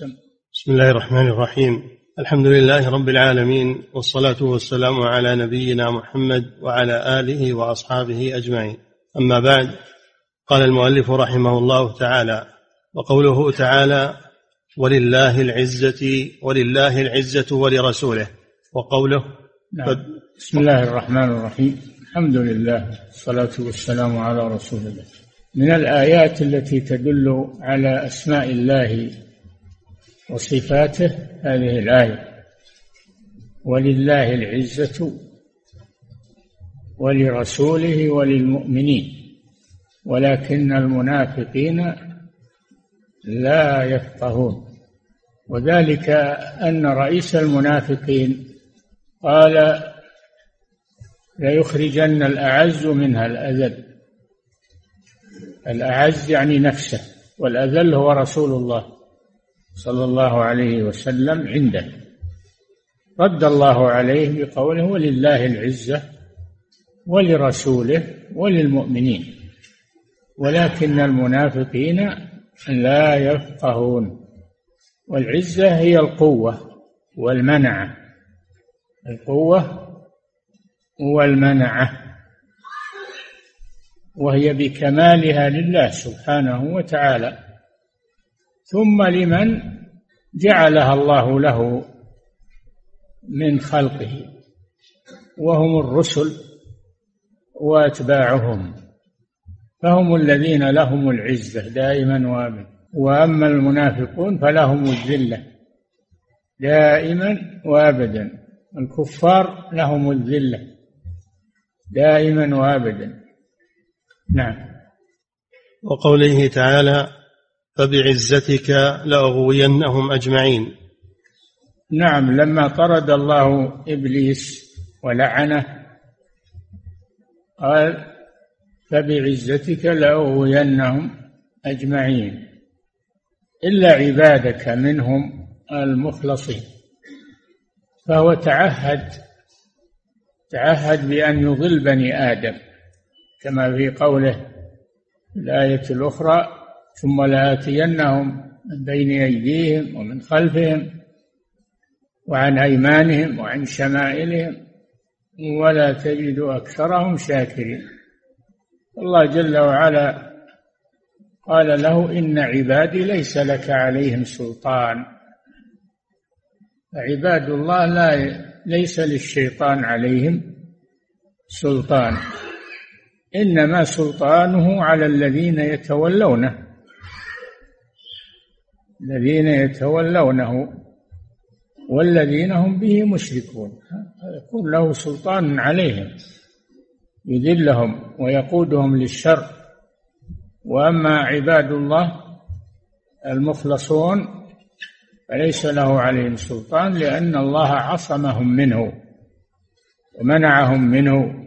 سم. بسم الله الرحمن الرحيم. الحمد لله رب العالمين والصلاة والسلام على نبينا محمد وعلى آله وأصحابه أجمعين. أما بعد قال المؤلف رحمه الله تعالى وقوله تعالى ولله العزة ولله العزة ولرسوله وقوله نعم. بسم الله الرحمن الرحيم. الحمد لله والصلاة والسلام على رسول الله. من الآيات التي تدل على أسماء الله وصفاته هذه الآية. ولله العزة ولرسوله وللمؤمنين. ولكن المنافقين لا يفقهون. وذلك أن رئيس المنافقين قال ليخرجن الأعز منها الأذل. الأعز يعني نفسه والأذل هو رسول الله. صلى الله عليه وسلم عنده. رد الله عليه بقوله ولله العزة ولرسوله وللمؤمنين. ولكن المنافقين لا يفقهون. والعزة هي القوة والمنعة القوة والمنعة وهي بكمالها لله سبحانه وتعالى. ثم لمن جعلها الله له من خلقه. وهم الرسل وأتباعهم. فهم الذين لهم العزة دائما وابدا وأما المنافقون فلهم الذلة دائما وابدا. الكفار لهم الذلة دائما وابدا. نعم. وقوله تعالى فبعزتك لأغوينهم أجمعين. نعم لما طرد الله إبليس ولعنه قال فبعزتك لأغوينهم أجمعين. إلا عبادك منهم المخلصين. فهو تعهد تعهد بأن يضل بني آدم كما في قوله الآية الأخرى ثم لآتينهم من بين أيديهم ومن خلفهم وعن أيمانهم وعن شمائلهم ولا تجد أكثرهم شاكرين. الله جل وعلا قال له إن عبادي ليس لك عليهم سلطان. عباد الله لا ليس للشيطان عليهم سلطان. إنما سلطانه على الذين يتولونه. الذين يتولونه والذين هم به مشركون. يكون له سلطان عليهم يذلهم ويقودهم للشر. وأما عباد الله المخلصون فليس له عليهم سلطان لأن الله عصمهم منه ومنعهم منه.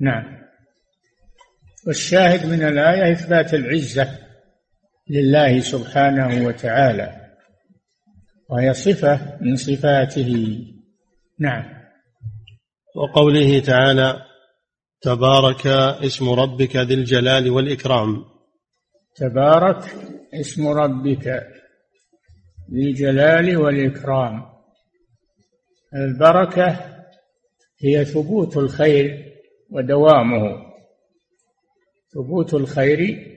نعم. والشاهد من الآية إثبات العزة. لله سبحانه وتعالى وهي صفة من صفاته. نعم. وقوله تعالى تبارك اسم ربك ذي الجلال والإكرام. تبارك اسم ربك ذي الجلال والإكرام. البركة هي ثبوت الخير ودوامه. ثبوت الخير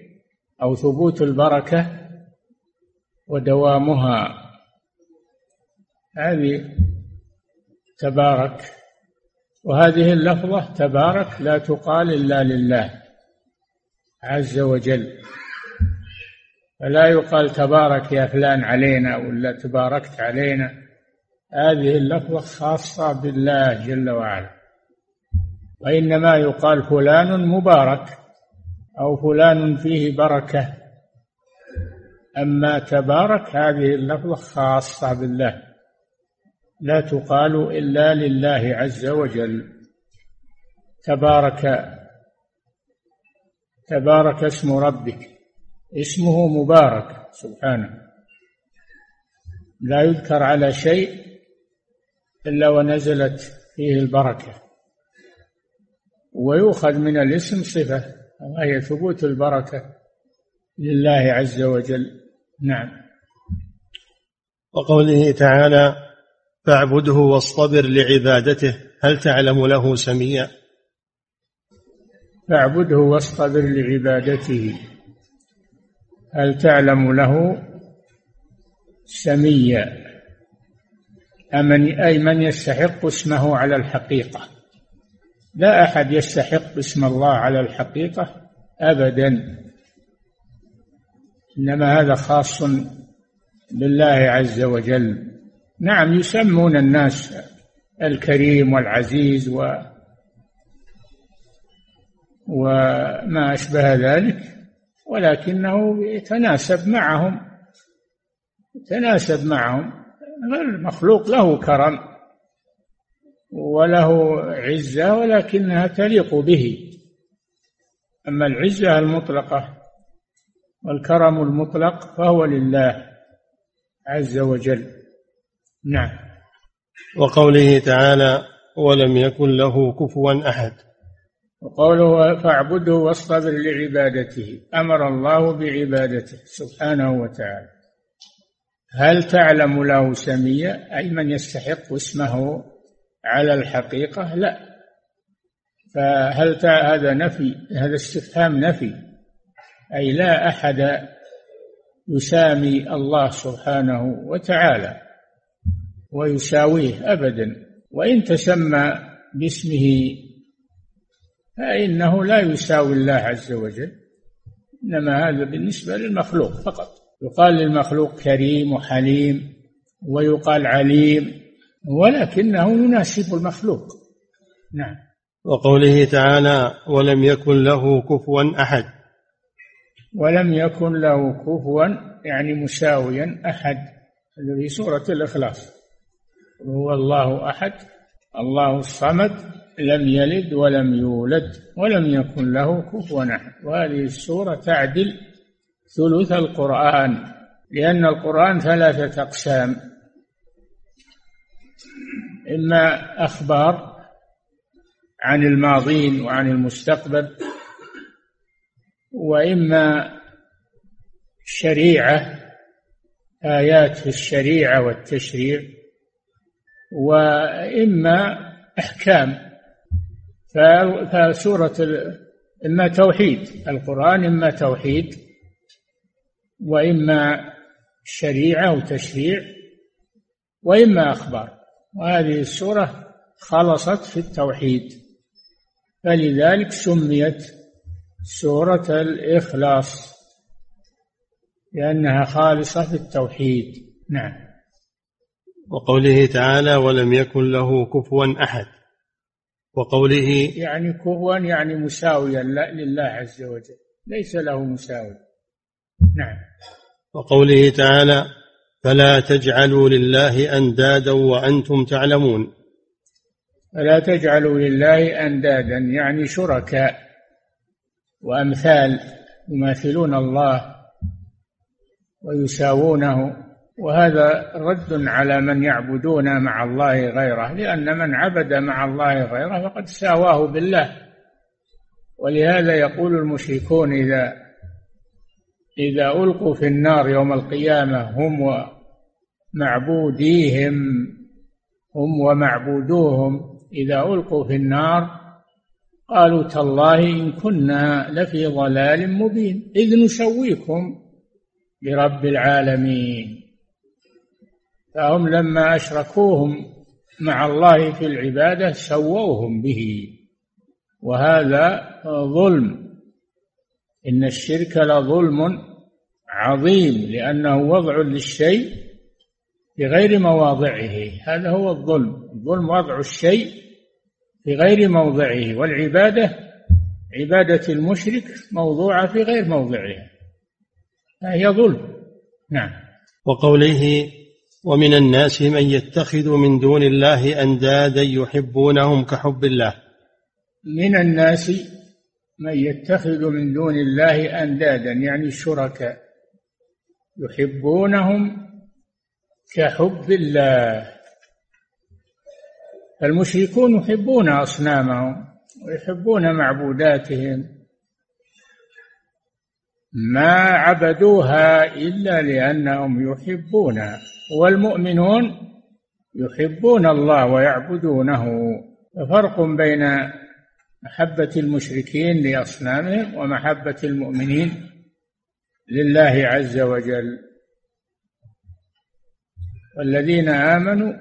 أو ثبوت البركة ودوامها. هذه تبارك وهذه اللفظة تبارك لا تقال إلا لله عز وجل. فلا يقال تبارك يا فلان علينا ولا تباركت علينا. هذه اللفظة خاصة بالله جل وعلا. وإنما يقال فلان مبارك. أو فلان فيه بركة. أما تبارك هذه اللفظة خاصة بالله. لا تقال إلا لله عز وجل. تبارك تبارك اسم ربك. اسمه مبارك سبحانه. لا يذكر على شيء إلا ونزلت فيه البركة. ويؤخذ من الاسم صفة. وهي ثبوت البركة لله عز وجل. نعم. وقوله تعالى فاعبده واصطبر لعبادته هل تعلم له سميا فاعبده واصطبر لعبادته هل تعلم له سميا أمن أي من يستحق اسمه على الحقيقة. لا أحد يستحق اسم الله على الحقيقة أبدا. إنما هذا خاص بالله عز وجل. نعم يسمون الناس الكريم والعزيز و وما أشبه ذلك ولكنه يتناسب معهم يتناسب معهم. المخلوق له كرم. وله عزة ولكنها تليق به. أما العزة المطلقة والكرم المطلق فهو لله عز وجل. نعم. وقوله تعالى ولم يكن له كفوا أحد وقوله فاعبده واصطبر لعبادته أمر الله بعبادته سبحانه وتعالى. هل تعلم له سميا؟ أي من يستحق اسمه على الحقيقة لا. فهل هذا نفي هذا استفهام نفي. أي لا أحد يسامي الله سبحانه وتعالى ويساويه أبدا. وإن تسمى باسمه فإنه لا يساوي الله عز وجل. إنما هذا بالنسبة للمخلوق فقط. يقال للمخلوق كريم وحليم ويقال عليم. ولكنه يناسب المخلوق. نعم. وقوله تعالى ولم يكن له كفوا أحد. ولم يكن له كفوا يعني مساويا أحد. في سورة الإخلاص. هو الله أحد الله الصمد لم يلد ولم يولد ولم يكن له كفوا أحد. وهذه السورة تعدل ثلث القرآن لأن القرآن ثلاثة أقسام. اما أخبار عن الماضين وعن المستقبل وإما شريعة آيات في الشريعة والتشريع وإما أحكام. فسورة إما توحيد القرآن إما توحيد وإما شريعة وتشريع وإما أخبار. وهذه السورة خلصت في التوحيد. فلذلك سميت سورة الإخلاص لأنها خالصة في التوحيد. نعم. وقوله تعالى ولم يكن له كفوا أحد وقوله يعني كفوا يعني مساويا لله عز وجل ليس له مساوي. نعم. وقوله تعالى فلا تجعلوا لله أندادا وأنتم تعلمون. فلا تجعلوا لله أندادا يعني شركاء وأمثال يماثلون الله ويساوونه وهذا رد على من يعبدون مع الله غيره لأن من عبد مع الله غيره فقد ساواه بالله. ولهذا يقول المشركون إذا إذا ألقوا في النار يوم القيامة هم ومعبوديهم هم ومعبودوهم. إذا ألقوا في النار قالوا تالله إن كنا لفي ضلال مبين. إذ نسويكم برب العالمين. فهم لما أشركوهم مع الله في العبادة سووهم به. وهذا ظلم. إن الشرك لظلم عظيم لأنه وضع للشيء في غير مواضعه. هذا هو الظلم. الظلم وضع الشيء في غير موضعه والعبادة عبادة المشرك موضوعة في غير موضعها فهي ظلم. نعم. وقوله ومن الناس من يتخذ من دون الله أندادا يحبونهم كحب الله. من الناس من يتخذ من دون الله أندادا يعني شركاء يحبونهم كحب الله. المشركون يحبون أصنامهم ويحبون معبوداتهم. ما عبدوها إلا لأنهم يحبونها والمؤمنون يحبون الله ويعبدونه. ففرق بين محبة المشركين لأصنامهم ومحبة المؤمنين لله عز وجل. والذين آمنوا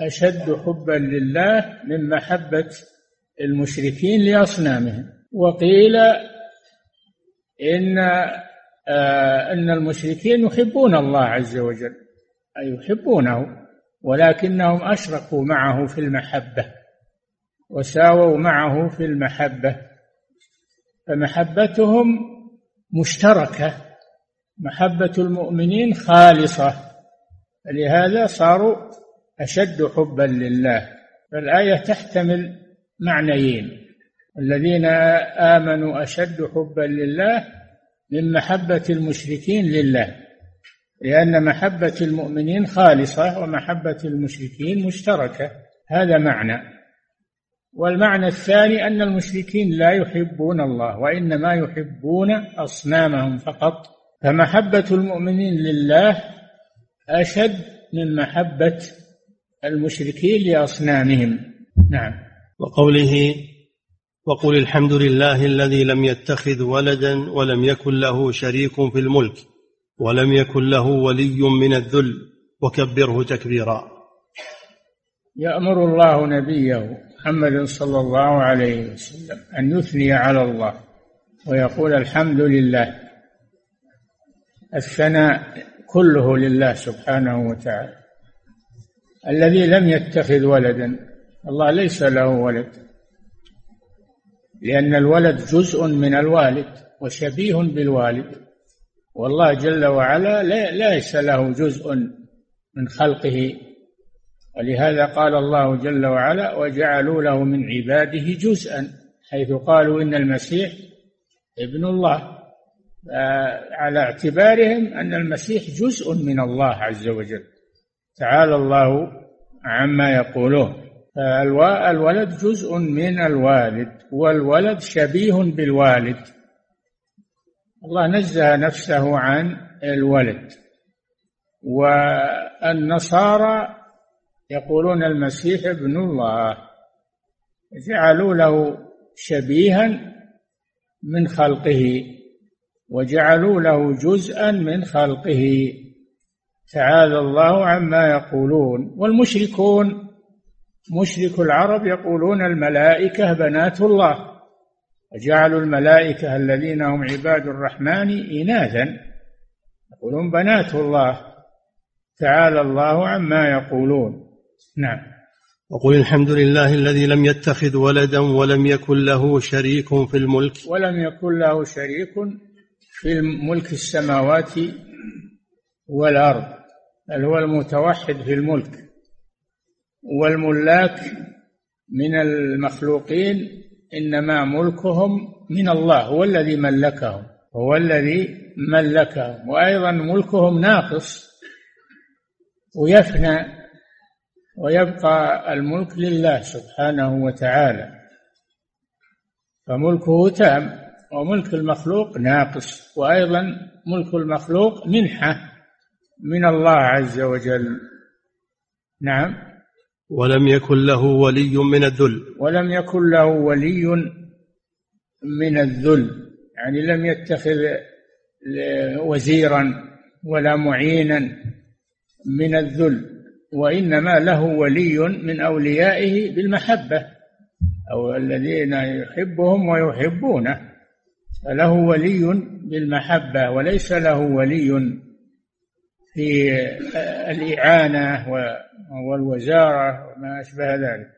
أشد حبا لله من محبة المشركين لأصنامهم. وقيل إن آه أن المشركين يحبون الله عز وجل أي يحبونه ولكنهم أشركوا معه في المحبة. وساووا معه في المحبة. فمحبتهم مشتركة محبة المؤمنين خالصة. لهذا صاروا أشد حبا لله. فالآية تحتمل معنيين. الذين آمنوا أشد حبا لله من محبة المشركين لله. لأن محبة المؤمنين خالصة ومحبة المشركين مشتركة. هذا معنى. والمعنى الثاني أن المشركين لا يحبون الله وإنما يحبون أصنامهم فقط. فمحبة المؤمنين لله أشد من محبة المشركين لأصنامهم. نعم. وقوله وقل الحمد لله الذي لم يتخذ ولدا ولم يكن له شريك في الملك ولم يكن له ولي من الذل وكبره تكبيرا. يأمر الله نبيه محمد صلى الله عليه وسلم أن يثني على الله ويقول الحمد لله. الثناء كله لله سبحانه وتعالى. الذي لم يتخذ ولدا الله ليس له ولد. لأن الولد جزء من الوالد وشبيه بالوالد. والله جل وعلا ليس له جزء من خلقه ولهذا قال الله جل وعلا وجعلوا له من عباده جزءا حيث قالوا إن المسيح ابن الله. على اعتبارهم أن المسيح جزء من الله عز وجل. تعالى الله عما يقولون. الولد جزء من الوالد والولد شبيه بالوالد. الله نزه نفسه عن الولد. والنصارى يقولون المسيح ابن الله. جعلوا له شبيها من خلقه وجعلوا له جزءا من خلقه. تعالى الله عما يقولون. والمشركون مشرك العرب يقولون الملائكة بنات الله. وجعلوا الملائكة الذين هم عباد الرحمن إناثا يقولون بنات الله. تعالى الله عما يقولون. نعم. وقل الحمد لله الذي لم يتخذ ولدا ولم يكن له شريك في الملك. ولم يكن له شريك في ملك السماوات والأرض بل هو المتوحد في الملك. والملاك من المخلوقين إنما ملكهم من الله هو الذي ملكهم هو الذي ملكهم. وأيضا ملكهم ناقص ويفنى ويبقى الملك لله سبحانه وتعالى. فملكه تام وملك المخلوق ناقص وأيضا ملك المخلوق منحة من الله عز وجل. نعم. ولم يكن له ولي من الذل. ولم يكن له ولي من الذل يعني لم يتخذ وزيرا ولا معينا من الذل. وإنما له ولي من أوليائه بالمحبة أو الذين يحبهم ويحبونه. فله ولي بالمحبة وليس له ولي في الإعانة والوزارة وما أشبه ذلك.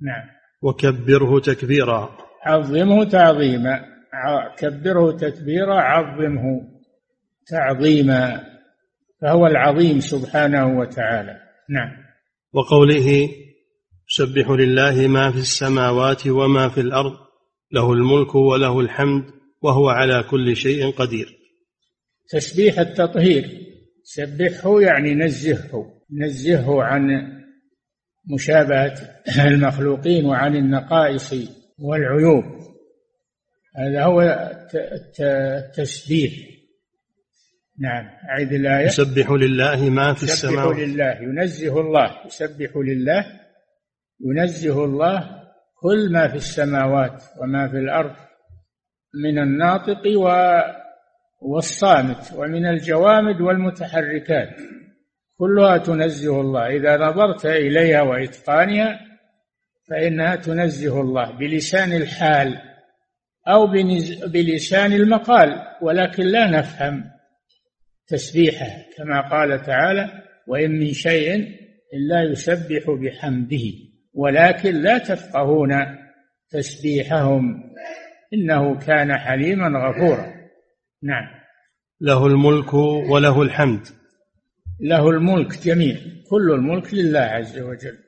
نعم. وكبره تكبيرا. عظمه تعظيما كبره تكبيرا عظمه تعظيما. فهو العظيم سبحانه وتعالى. نعم. وقوله سبح لله ما في السماوات وما في الأرض له الملك وله الحمد وهو على كل شيء قدير. تسبيح التطهير. سبحه يعني نزهه نزهه عن مشابهة المخلوقين وعن النقائص والعيوب. هذا هو التسبيح. نعم. أعد الآية. يسبح لله ما في السماوات. يسبح لله ينزه الله. يسبح لله ينزه الله كل ما في السماوات وما في الأرض من الناطق والصامت ومن الجوامد والمتحركات. كلها تنزه الله. إذا نظرت إليها وإتقانها فإنها تنزه الله بلسان الحال أو بلسان المقال ولكن لا نفهم. تسبيحه كما قال تعالى وإن من شيء إلا يسبح بحمده ولكن لا تفقهون تسبيحهم إنه كان حليما غفورا. نعم. له الملك وله الحمد. له الملك جميع كل الملك لله عز وجل.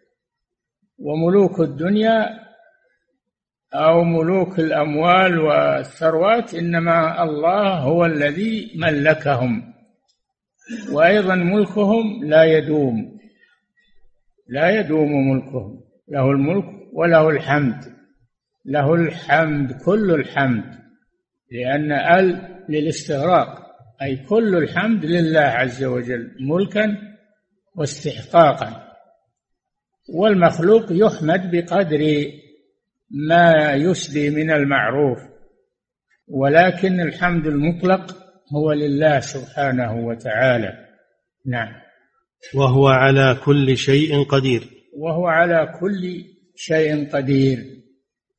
وملوك الدنيا أو ملوك الأموال والثروات إنما الله هو الذي ملكهم. وأيضا ملكهم لا يدوم. لا يدوم ملكهم. له الملك وله الحمد. له الحمد كل الحمد. لأن ال للاستغراق أي كل الحمد لله عز وجل ملكا واستحقاقا. والمخلوق يحمد بقدر ما يسدي من المعروف. ولكن الحمد المطلق هو لله سبحانه وتعالى. نعم. وهو على كل شيء قدير. وهو على كل شيء قدير.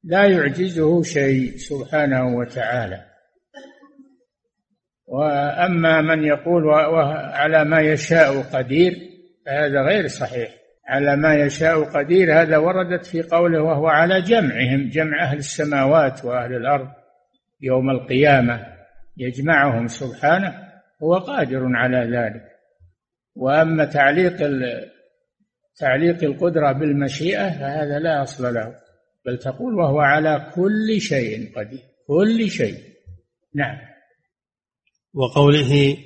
لا يعجزه شيء سبحانه وتعالى. وأما من يقول على ما يشاء قدير فهذا غير صحيح. على ما يشاء قدير هذا وردت في قوله وهو على جمعهم جمع أهل السماوات وأهل الأرض يوم القيامة. يجمعهم سبحانه هو قادر على ذلك. وأما تعليق تعليق القدرة بالمشيئة فهذا لا أصل له. بل تقول وهو على كل شيء قدير. كل شيء. نعم. وقوله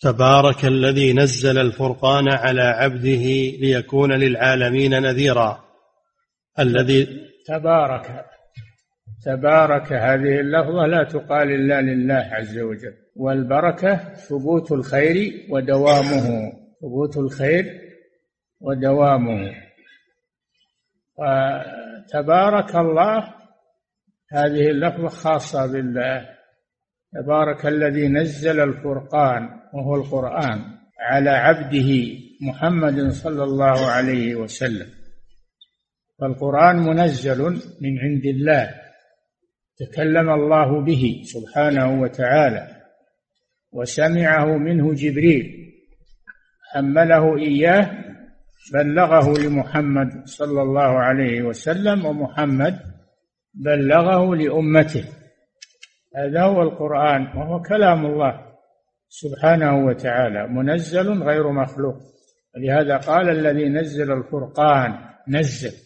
تبارك الذي نزل الفرقان على عبده ليكون للعالمين نذيرا. الذي تبارك. تبارك هذه اللفظة لا تقال إلا لله عز وجل والبركة ثبوت الخير ودوامه ثبوت الخير ودوامه. تبارك الله هذه اللفظة خاصة بالله. تبارك الذي نزل الفرقان وهو القرآن على عبده محمد صلى الله عليه وسلم. فالقرآن منزل من عند الله. تكلم الله به سبحانه وتعالى وسمعه منه جبريل حمله إياه بلغه لمحمد صلى الله عليه وسلم ومحمد بلغه لأمته. هذا هو القرآن وهو كلام الله سبحانه وتعالى منزل غير مخلوق. لهذا قال الذي نزل الفرقان نزل.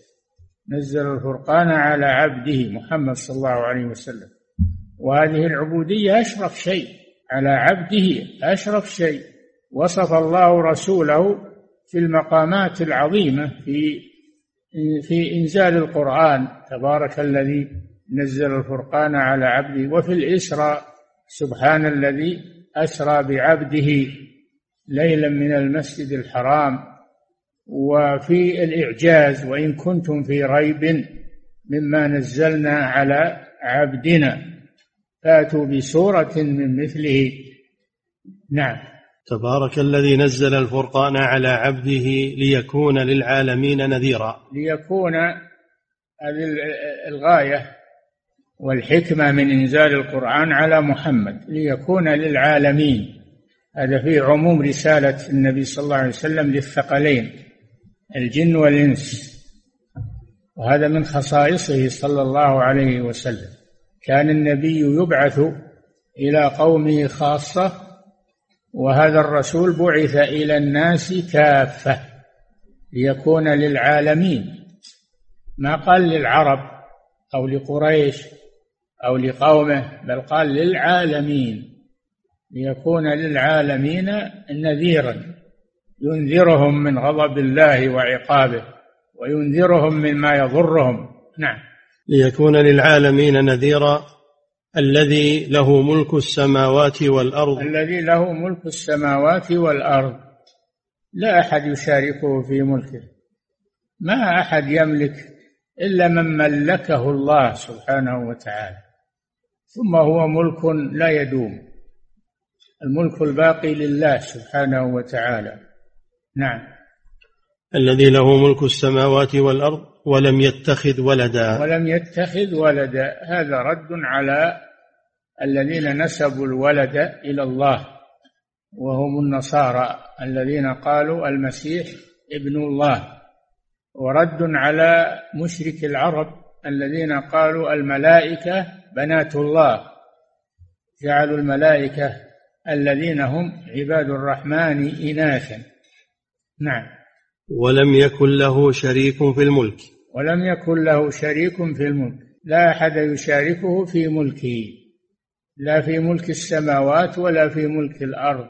نزل الفرقان على عبده محمد صلى الله عليه وسلم. وهذه العبودية أشرف شيء. على عبده أشرف شيء. وصف الله رسوله في المقامات العظيمة في في إنزال القرآن. تبارك الذي نزل الفرقان على عبده. وفي الإسراء. سبحان الذي أسرى بعبده ليلا من المسجد الحرام. وفي الإعجاز وإن كنتم في ريب مما نزلنا على عبدنا. فاتوا بسورة من مثله. نعم. تبارك الذي نزل الفرقان على عبده ليكون للعالمين نذيرا. ليكون هذه الغاية والحكمة من إنزال القرآن على محمد. ليكون للعالمين. هذا في عموم رسالة النبي صلى الله عليه وسلم للثقلين. الجن والإنس. وهذا من خصائصه صلى الله عليه وسلم. كان النبي يبعث إلى قومه خاصة وهذا الرسول بعث إلى الناس كافة ليكون للعالمين. ما قال للعرب أو لقريش أو لقومه بل قال للعالمين. ليكون للعالمين نذيرا. ينذرهم من غضب الله وعقابه وينذرهم مما يضرهم. نعم. ليكون للعالمين نذيرا الذي له ملك السماوات والأرض. الذي له ملك السماوات والأرض. لا أحد يشاركه في ملكه. ما أحد يملك إلا من ملكه الله سبحانه وتعالى. ثم هو ملك لا يدوم. الملك الباقي لله سبحانه وتعالى. نعم. الذي له ملك السماوات والأرض ولم يتخذ ولدا. ولم يتخذ ولدا. هذا رد على الذين نسبوا الولد إلى الله وهم النصارى الذين قالوا المسيح ابن الله. ورد على مشرك العرب الذين قالوا الملائكة بنات الله. جعلوا الملائكة الذين هم عباد الرحمن إناثا. نعم. ولم يكن له شريك في الملك. ولم يكن له شريك في الملك. لا أحد يشاركه في ملكه. لا في ملك السماوات ولا في ملك الأرض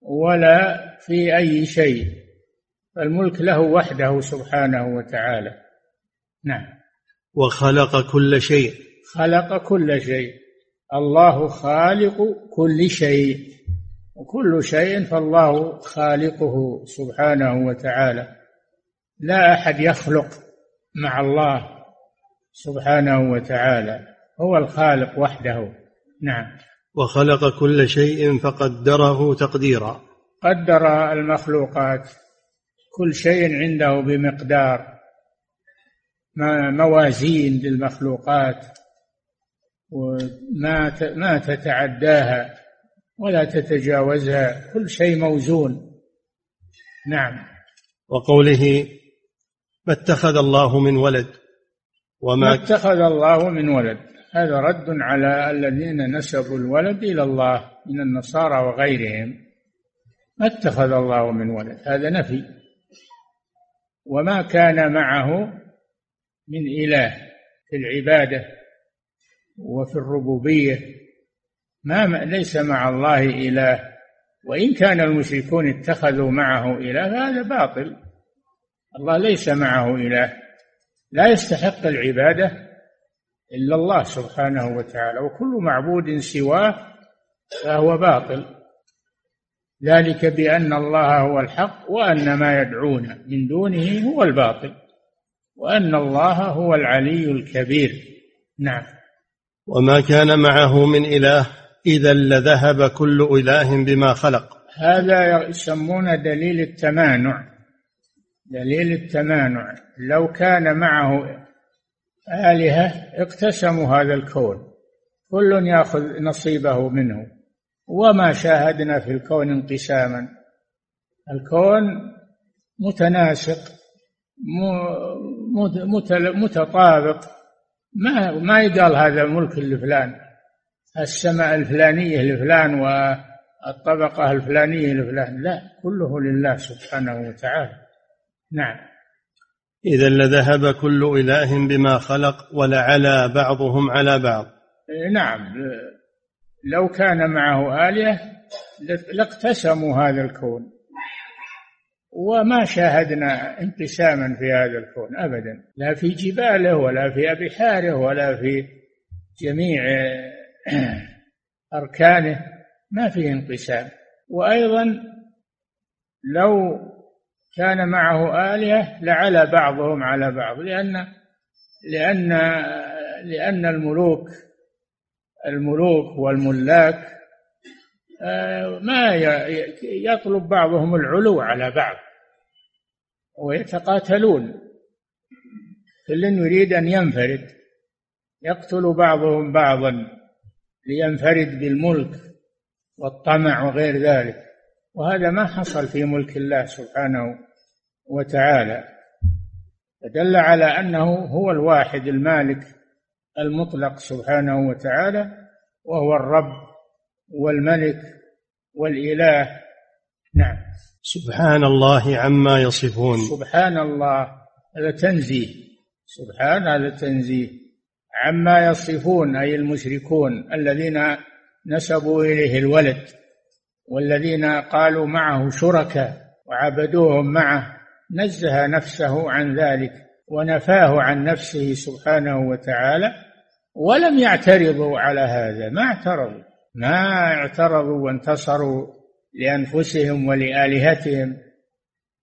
ولا في أي شيء. الملك له وحده سبحانه وتعالى. نعم. وخلق كل شيء. خلق كل شيء. الله خالق كل شيء. وكل شيء فالله خالقه سبحانه وتعالى. لا أحد يخلق مع الله سبحانه وتعالى هو الخالق وحده. نعم. وخلق كل شيء فقدره تقديرا. قدر المخلوقات. كل شيء عنده بمقدار. موازين للمخلوقات. وما ما تتعداها. ولا تتجاوزها كل شيء موزون. نعم. وقوله ما اتخذ الله من ولد وما ما اتخذ الله من ولد. هذا رد على الذين نسبوا الولد إلى الله من النصارى وغيرهم. ما اتخذ الله من ولد هذا نفي. وما كان معه من إله في العبادة وفي الربوبية ما ليس مع الله إله. وإن كان المشركون اتخذوا معه إله هذا باطل. الله ليس معه إله. لا يستحق العبادة إلا الله سبحانه وتعالى وكل معبود سواه فهو باطل. ذلك بأن الله هو الحق وأن ما يدعون من دونه هو الباطل وأن الله هو العلي الكبير. نعم. وما كان معه من إله إذا لذهب كل إله بما خلق. هذا يسمونه دليل التمانع. دليل التمانع. لو كان معه آلهة اقتسموا هذا الكون. كل يأخذ نصيبه منه. وما شاهدنا في الكون انقساما. الكون متناسق متطابق. ما ما يقال هذا ملك لفلان السماء الفلانية لفلان والطبقة الفلانية لفلان. لا كله لله سبحانه وتعالى. نعم. إذا لذهب كل إله بما خلق ولعلى بعضهم على بعض. نعم. لو كان معه آلهة لاقتسموا هذا الكون. وما شاهدنا انقساما في هذا الكون أبدا. لا في جباله ولا في أبحاره ولا في جميع أركانه ما فيه انقسام. وأيضا لو كان معه آلهة لعلى بعضهم على بعض لأن لأن لأن الملوك الملوك والملاك آه، ما يطلب بعضهم العلو على بعض ويتقاتلون. كل يريد أن ينفرد يقتل بعضهم بعضا. لينفرد بالملك والطمع وغير ذلك. وهذا ما حصل في ملك الله سبحانه وتعالى. فدل على أنه هو الواحد المالك المطلق سبحانه وتعالى وهو الرب والملك والإله. نعم. سبحان الله عما يصفون. سبحان الله. هذا تنزيه. سبحان هذا تنزيه. عما يصفون أي المشركون الذين نسبوا إليه الولد والذين قالوا معه شركاء وعبدوهم معه نزه نفسه عن ذلك ونفاه عن نفسه سبحانه وتعالى ولم يعترضوا على هذا ما اعترضوا ما اعترضوا وانتصروا لأنفسهم ولآلهتهم.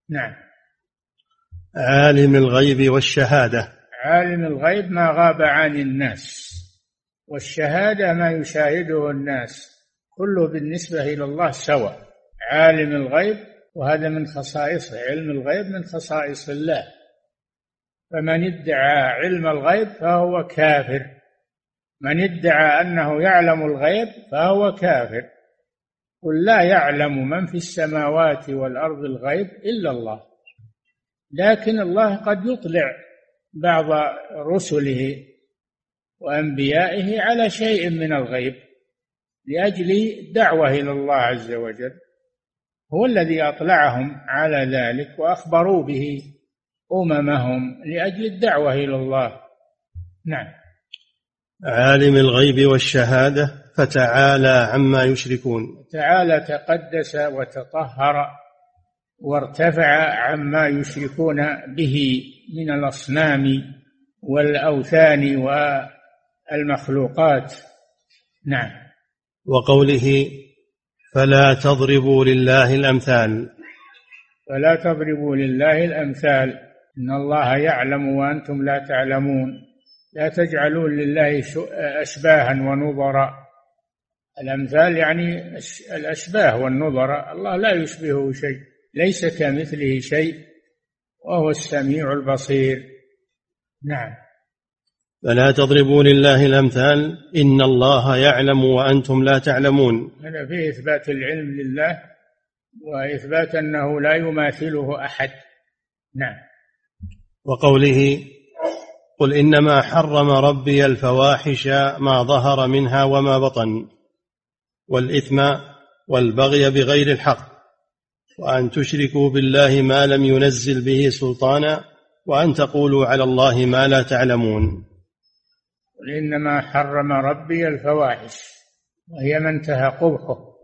نعم. عالم الغيب والشهادة. عالم الغيب ما غاب عن الناس والشهادة ما يشاهده الناس كله بالنسبة إلى الله سواء عالم الغيب وهذا من خصائصه علم الغيب من خصائص الله. فمن ادعى علم الغيب فهو كافر من ادعى أنه يعلم الغيب فهو كافر. قل لا يعلم من في السماوات والأرض الغيب إلا الله لكن الله قد يطلع بعض رسله وأنبيائه على شيء من الغيب لأجل دعوة إلى الله عز وجل. هو الذي أطلعهم على ذلك وأخبروا به أممهم لأجل الدعوة إلى الله. نعم. عالم الغيب والشهادة فتعالى عما يشركون. تعالى تقدس وتطهر وارتفع عما يشركون به من الأصنام والأوثان والمخلوقات. نعم. وقوله فلا تضربوا لله الأمثال. فلا تضربوا لله الأمثال. إن الله يعلم وأنتم لا تعلمون. لا تجعلوا لله أشباها ونظرا. الأمثال يعني الأشباه والنظر. الله لا يشبهه شيء. ليس كمثله شيء وهو السميع البصير. نعم. فلا تضربوا لله الأمثال إن الله يعلم وأنتم لا تعلمون. هذا فيه إثبات العلم لله وإثبات أنه لا يماثله أحد. نعم. وقوله قل إنما حرم ربي الفواحش ما ظهر منها وما بطن والإثم والبغي بغير الحق. وأن تشركوا بالله ما لم ينزل به سلطانا وأن تقولوا على الله ما لا تعلمون. قل إنما حرم ربي الفواحش وهي ما انتهى قبحه.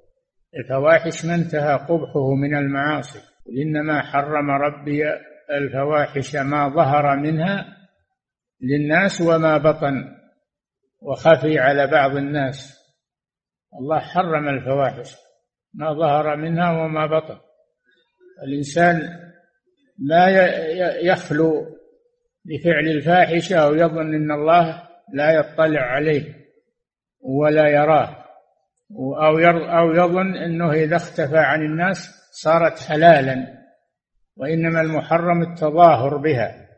الفواحش ما انتهى قبحه من المعاصي. قل إنما حرم ربي الفواحش ما ظهر منها للناس وما بطن وخفي على بعض الناس. الله حرم الفواحش ما ظهر منها وما بطن. الإنسان لا يخلو بفعل الفاحشة أو يظن أن الله لا يطلع عليه ولا يراه أو أو يظن أنه إذا اختفى عن الناس صارت حلالا وإنما المحرم التظاهر بها.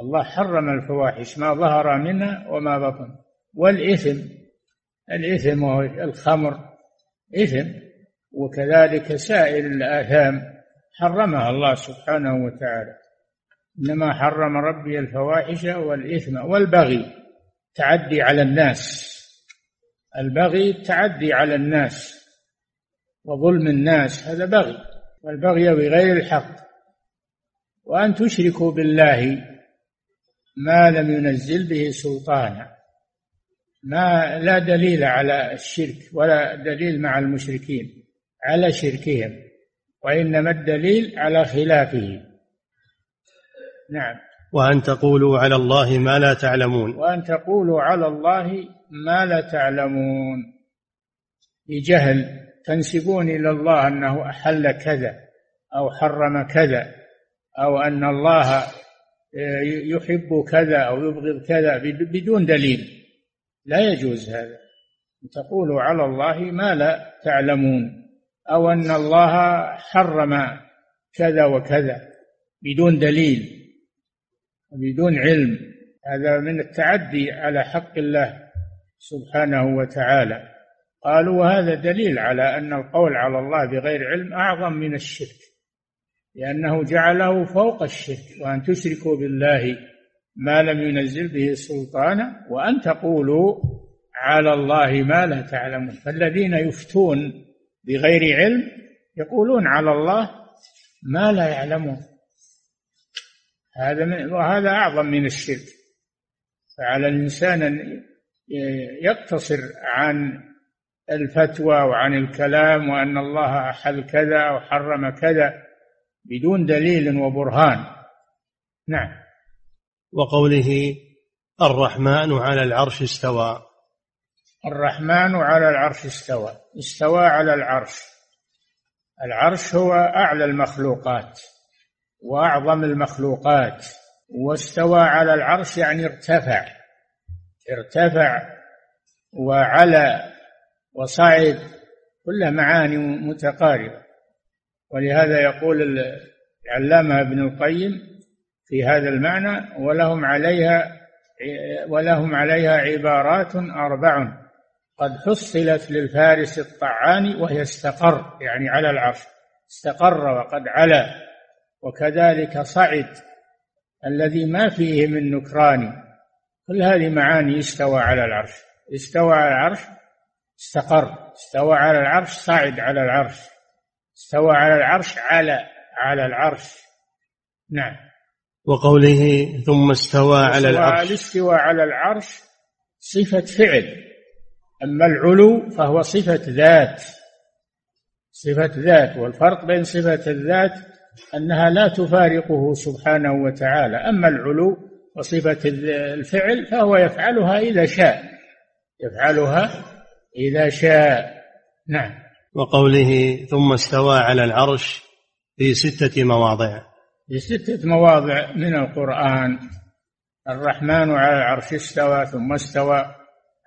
الله حرم الفواحش ما ظهر منها وما بطن. والإثم الإثم وهو الخمر إثم. وكذلك سائر الآثام. حرمها الله سبحانه وتعالى. إنما حرم ربي الفواحش والإثم والبغي تعدي على الناس. البغي التعدي على الناس وظلم الناس هذا بغي والبغي بغير الحق. وأن تشركوا بالله ما لم ينزل به سلطانا. ما لا دليل على الشرك ولا دليل مع المشركين على شركهم. وإنما الدليل على خلافه. نعم. وأن تقولوا على الله ما لا تعلمون. وأن تقولوا على الله ما لا تعلمون. بجهل تنسبون إلى الله أنه أحل كذا أو حرم كذا أو أن الله يحب كذا أو يبغض كذا بدون دليل. لا يجوز هذا. تقولوا على الله ما لا تعلمون. أو أن الله حرم كذا وكذا بدون دليل بدون علم. هذا من التعدي على حق الله سبحانه وتعالى. قالوا وهذا دليل على أن القول على الله بغير علم أعظم من الشرك لأنه جعله فوق الشرك وأن تشركوا بالله ما لم ينزل به سلطانا وأن تقولوا على الله ما لا تعلمون. فالذين يفتون بغير علم يقولون على الله ما لا يعلمون. هذا من وهذا أعظم من الشرك. فعلى الإنسان أن يقتصر عن الفتوى وعن الكلام وأن الله أحل كذا أو حرم كذا بدون دليل وبرهان. نعم. وقوله الرحمن على العرش استوى. الرحمن على العرش استوى استوى على العرش. العرش هو أعلى المخلوقات وأعظم المخلوقات واستوى على العرش يعني ارتفع ارتفع وعلى وصعد كلها معاني متقاربة. ولهذا يقول العلامة ابن القيم في هذا المعنى ولهم عليها ولهم عليها عبارات أربع قد حصلت للفارس الطعان وهي استقر يعني على العرش استقر وقد علا. وكذلك صعد الذي ما فيه من نكران كل هذه معاني استوى على العرش استوى على العرش استقر استوى على العرش صعد على العرش استوى على العرش على على العرش. نعم. وقوله ثم استوى على العرش. الاستواء على العرش صفة فعل. أما العلو فهو صفة ذات صفة ذات والفرق بين صفة الذات أنها لا تفارقه سبحانه وتعالى. أما العلو وصفة الفعل فهو يفعلها إذا شاء يفعلها إذا شاء. نعم. وقوله ثم استوى على العرش في ستة مواضع. في ستة مواضع من القرآن. الرحمن على العرش استوى ثم استوى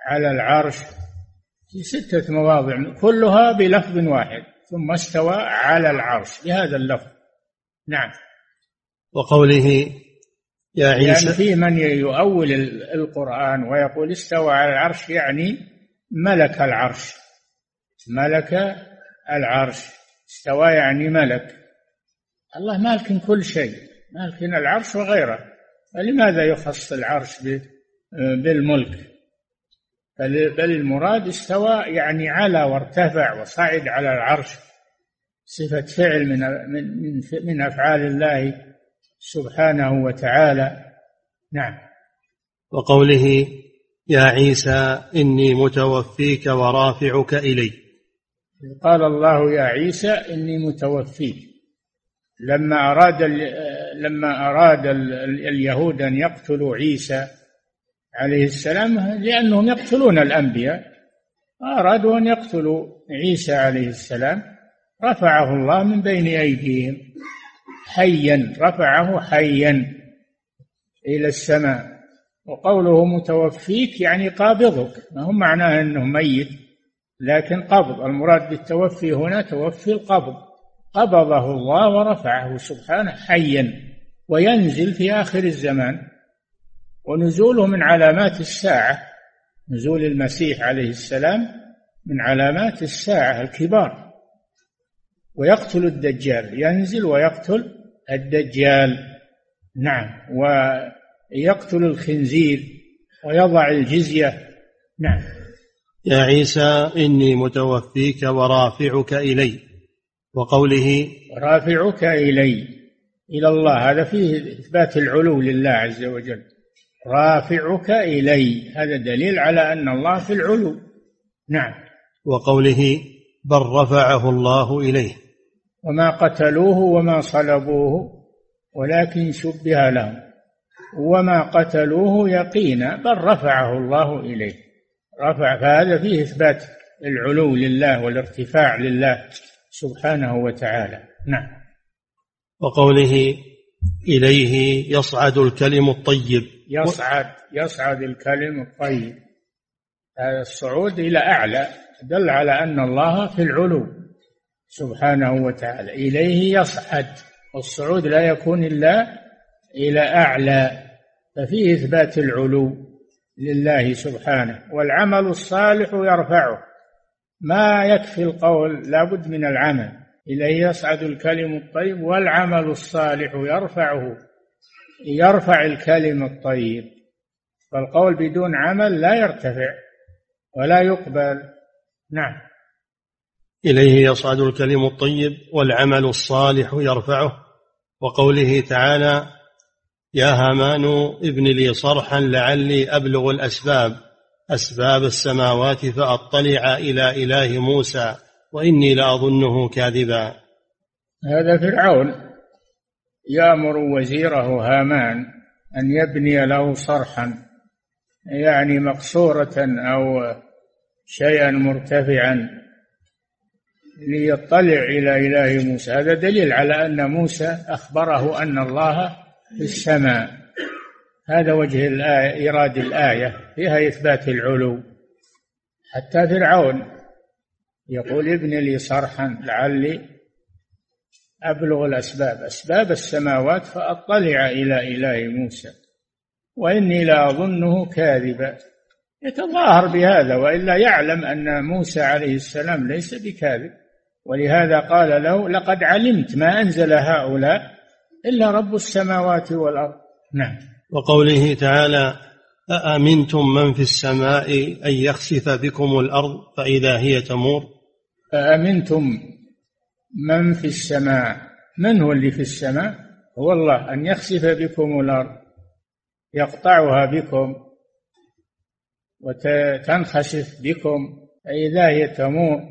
على العرش. في ستة مواضع كلها بلفظ واحد ثم استوى على العرش بهذا اللفظ. نعم. وقوله يا عيسى يعني في من يؤول القرآن ويقول استوى على العرش يعني ملك العرش. ملك العرش. استوى يعني ملك. الله مالك كل شيء مالك العرش وغيره. فلماذا يخص العرش بالملك؟ بل المراد استوى يعني على وارتفع وصعد على العرش. صفة فعل من من من أفعال الله سبحانه وتعالى. نعم. وقوله يا عيسى إني متوفيك ورافعك إلي. قال الله يا عيسى إني متوفيك. لما أراد لما أراد اليهود أن يقتلوا عيسى عليه السلام لأنهم يقتلون الأنبياء. أرادوا أن يقتلوا عيسى عليه السلام. رفعه الله من بين أيديهم. حيا رفعه حيا إلى السماء. وقوله متوفيك يعني قابضك. ما هو معناه أنه ميت لكن قبض. المراد بالتوفي هنا توفي القبض. قبضه الله ورفعه سبحانه حيا. وينزل في آخر الزمان. ونزوله من علامات الساعة نزول المسيح عليه السلام من علامات الساعة الكبار. ويقتل الدجال ينزل ويقتل الدجال. نعم ويقتل الخنزير ويضع الجزية. نعم. يا عيسى إني متوفيك ورافعك إلي. وقوله رافعك إلي إلى الله. هذا فيه إثبات العلو لله عز وجل. رافعك إلي. هذا دليل على أن الله في العلو. نعم. وقوله بل رفعه الله إليه. وما قتلوه وما صلبوه ولكن شبه لهم. وما قتلوه يقينا بل رفعه الله إليه. رفع فهذا فيه إثبات العلو لله والارتفاع لله سبحانه وتعالى. نعم. وقوله إليه يصعد الكلم الطيب. يصعد يصعد الكلم الطيب. هذا الصعود إلى أعلى دل على أن الله في العلو. سبحانه وتعالى. إليه يصعد. والصعود لا يكون إلا إلى أعلى. ففيه إثبات العلو لله سبحانه. والعمل الصالح يرفعه. ما يكفي القول لابد من العمل. إليه يصعد الكلم الطيب والعمل الصالح يرفعه. يرفع الكلم الطيب فالقول بدون عمل لا يرتفع ولا يقبل. نعم. إليه يصعد الكلم الطيب والعمل الصالح يرفعه. وقوله تعالى يا هامان ابن لي صرحا لعلي أبلغ الأسباب أسباب السماوات فأطلع إلى إله موسى وإني لأظنه كاذبا. هذا فرعون. يأمر وزيره هامان أن يبني له صرحا يعني مقصورة أو شيئا مرتفعا ليطلع إلى إله موسى. هذا دليل على أن موسى أخبره أن الله في السماء. هذا وجه الآية إيراد الآية فيها إثبات العلو. حتى فرعون يقول ابن لي صرحا لعلي أبلغ الأسباب. أسباب السماوات فأطلع إلى إله موسى. وإني لأظنه كاذبا. يتظاهر بهذا وإلا يعلم أن موسى عليه السلام ليس بكاذب. ولهذا قال له لقد علمت ما أنزل هؤلاء إلا رب السماوات والأرض. نعم. وقوله تعالى أأمنتم من في السماء أن يخسف بكم الأرض فإذا هي تمور؟ أأمنتم من في السماء؟ من هو اللي في السماء؟ هو الله. أن يخسف بكم الأرض يقطعها بكم وتنخسف بكم. فإذا هي تمور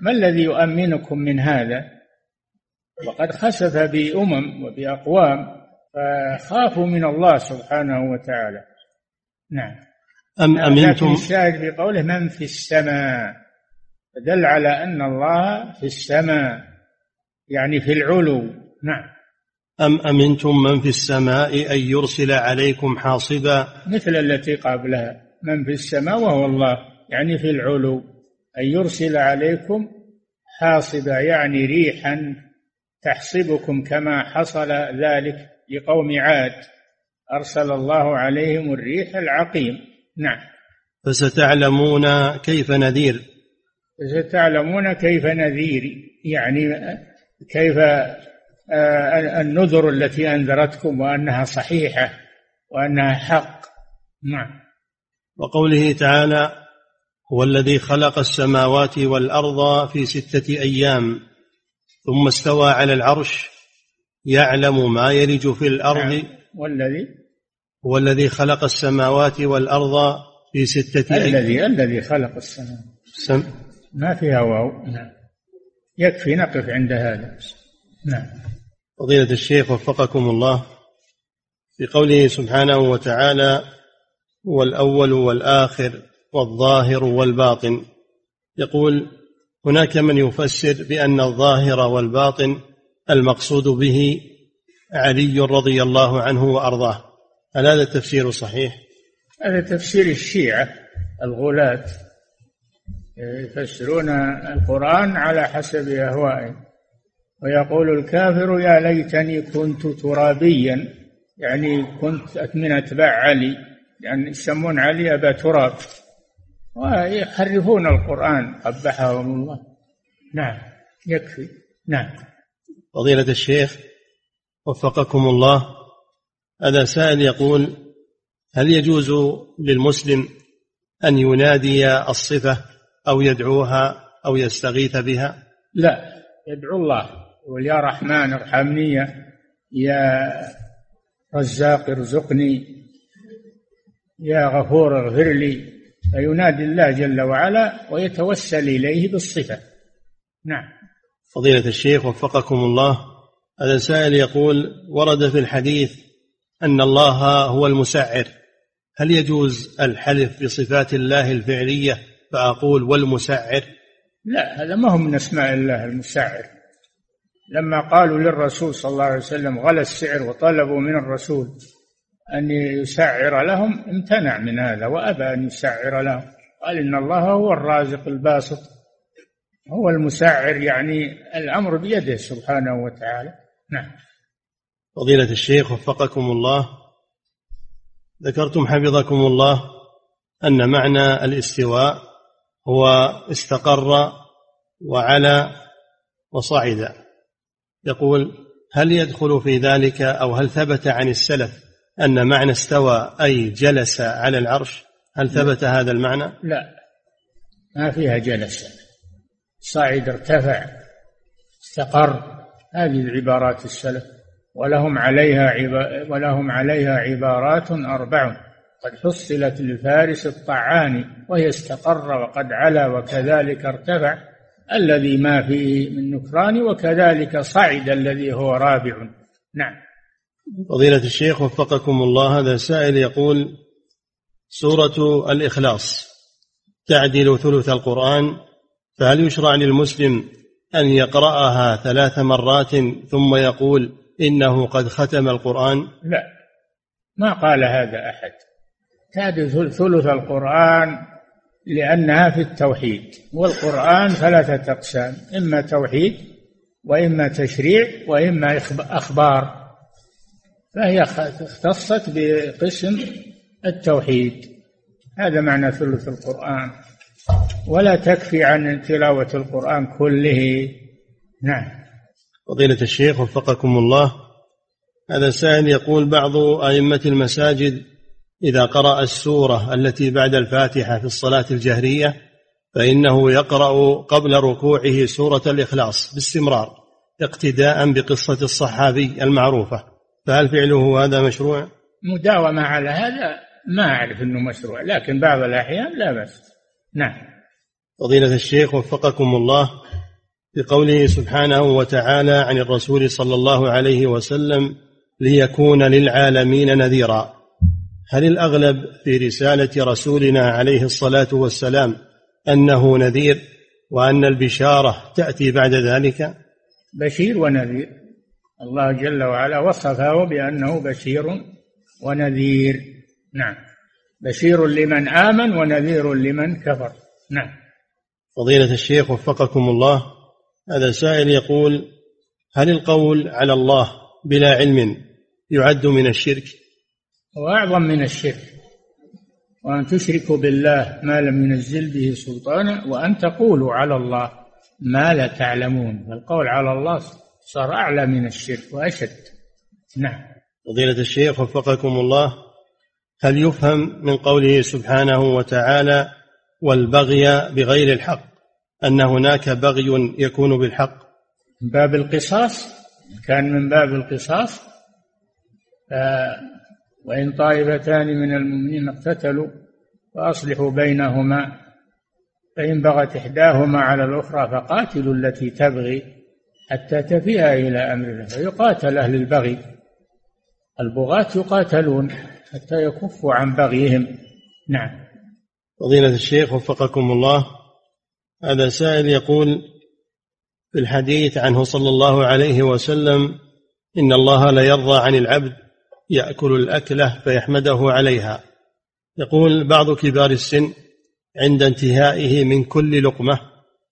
ما الذي يؤمنكم من هذا؟ وقد خسف بأمم وبأقوام فخافوا من الله سبحانه وتعالى. نعم. أم أمنتم؟ الشاهد بقوله من في السماء؟ دل على أن الله في السماء يعني في العلو. نعم. أم أمنتم من في السماء أن يرسل عليكم حاصبا؟ مثل التي قبلها من في السماء وهو الله يعني في العلو. أن يرسل عليكم حاصبا يعني ريحا تحصبكم كما حصل ذلك لقوم عاد. أرسل الله عليهم الريح العقيم. نعم. فستعلمون كيف نذير. فستعلمون كيف نذير يعني كيف آه، النذر التي أنذرتكم وأنها صحيحة وأنها حق. نعم. وقوله تعالى هو الذي خلق السماوات والأرض في ستة أيام ثم استوى على العرش يعلم ما يلج في الأرض. نعم. والذي؟ هو الذي خلق السماوات والأرض في ستة أيام. الذي الذي خلق السماوات. سم... ما فيها واو. نعم. يكفي نقف عند هذا. نعم. فضيلة الشيخ وفقكم الله. في قوله سبحانه وتعالى هو الأول والآخر والظاهر والباطن. يقول هناك من يفسر بأن الظاهر والباطن المقصود به علي رضي الله عنه وأرضاه. هل هذا التفسير صحيح؟ هذا تفسير الشيعة الغلاة. يفسرون القرآن على حسب أهوائهم ويقول الكافر يا ليتني كنت ترابيا. يعني كنت من أتباع علي. يعني يسمون علي أبا تراب. ويحرفون القرآن قبحهم الله. نعم يكفي. نعم. فضيلة الشيخ وفقكم الله هذا سائل يقول هل يجوز للمسلم أن ينادي الصفة أو يدعوها أو يستغيث بها؟ لا يدعو الله. يقول يا رحمن ارحمني. يا رزاق ارزقني. يا غفور اغفر لي. فينادي الله جل وعلا ويتوسل إليه بالصفة. نعم. فضيلة الشيخ وفقكم الله. هذا سائل يقول ورد في الحديث أن الله هو المسعر. هل يجوز الحلف بصفات الله الفعلية فأقول والمسعر. لا هذا ما هو من أسماء الله المسعر. لما قالوا للرسول صلى الله عليه وسلم غلى السعر وطلبوا من الرسول أن يسعر لهم امتنع من هذا وأبى أن يسعر لهم. قال إن الله هو الرازق الباسط. هو المسعر يعني الأمر بيده سبحانه وتعالى. نعم. فضيلة الشيخ وفقكم الله. ذكرتم حفظكم الله أن معنى الاستواء هو استقر وعلى وصعد. يقول هل يدخل في ذلك أو هل ثبت عن السلف أن معنى استوى أي جلس على العرش؟ هل ثبت هذا المعنى؟ لا. ما فيها جلس. صعد ارتفع استقر. هذه العبارات السلف. ولهم عليها. ولهم عليها عبارات أربع. قد حصلت للفارس الطعان وهي استقر وقد علا وكذلك ارتفع الذي ما فيه من نكران وكذلك صعد الذي هو رابع. نعم. فضيلة الشيخ وفقكم الله هذا سائل يقول سورة الإخلاص تعدل ثلث القرآن فهل يشرع للمسلم أن يقرأها ثلاث مرات ثم يقول إنه قد ختم القرآن؟ لا ما قال هذا أحد. تعدل ثلث القرآن لأنها في التوحيد والقرآن ثلاثة أقسام إما توحيد وإما تشريع وإما أخبار. فهي اختصت بقسم التوحيد. هذا معنى ثلث القرآن. ولا تكفي عن تلاوة القرآن كله. نعم. فضيلة الشيخ وفقكم الله هذا سائل يقول بعض أئمة المساجد إذا قرأ السورة التي بعد الفاتحة في الصلاة الجهرية فإنه يقرأ قبل ركوعه سورة الإخلاص باستمرار اقتداء بقصة الصحابي المعروفة. فهل فعله هذا مشروع؟ مداومة على هذا ما أعرف أنه مشروع لكن بعض الأحيان لا بأس. نعم. فضيلة الشيخ وفقكم الله بقوله سبحانه وتعالى عن الرسول صلى الله عليه وسلم ليكون للعالمين نذيرا. هل الأغلب في رسالة رسولنا عليه الصلاة والسلام أنه نذير وأن البشارة تأتي بعد ذلك؟ بشير ونذير. الله جل وعلا وصفه بأنه بشير ونذير. نعم. بشير لمن آمن ونذير لمن كفر. نعم. فضيلة الشيخ وفقكم الله هذا سائل يقول هل القول على الله بلا علم يعد من الشرك؟ وأعظم من الشرك. وأن تشركوا بالله ما لم ينزل به سلطانا وأن تقولوا على الله ما لا تعلمون. فالقول على الله صار أعلى من الشرك وأشد. نعم. فضيلة الشيخ وفقكم الله هل يفهم من قوله سبحانه وتعالى والبغي بغير الحق أن هناك بغي يكون بالحق؟ باب القصاص كان من باب القصاص وإن طائفتان من المؤمنين اقتتلوا فأصلحوا بينهما فإن بغت إحداهما على الأخرى فقاتلوا التي تبغي حتى تفيء إلى أمر الله. فيقاتل أهل البغي البغاة يقاتلون حتى يكفوا عن بغيهم. نعم. فضيلة الشيخ وفقكم الله. هذا سائل يقول في الحديث عنه صلى الله عليه وسلم إن الله لا يرضى عن العبد يأكل الأكلة فيحمده عليها. يقول بعض كبار السن عند انتهائه من كل لقمة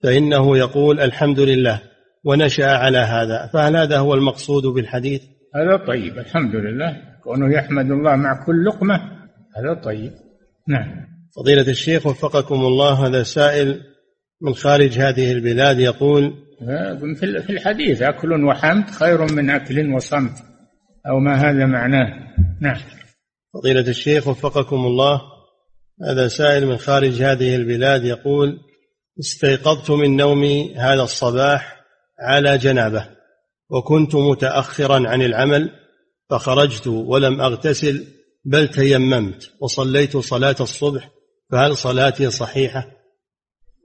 فإنه يقول الحمد لله ونشأ على هذا. فهل هذا هو المقصود بالحديث؟ هذا طيب الحمد لله. كونه يحمد الله مع كل لقمة هذا طيب. نعم. فضيلة الشيخ وفقكم الله هذا سائل من خارج هذه البلاد يقول في الحديث أكل وحمد خير من أكل وصمت. أو ما هذا معناه. نعم. فضيلة الشيخ وفقكم الله هذا سائل من خارج هذه البلاد يقول استيقظت من نومي هذا الصباح على جنابة وكنت متاخرا عن العمل فخرجت ولم أغتسل بل تيممت وصليت صلاة الصبح فهل صلاتي صحيحة؟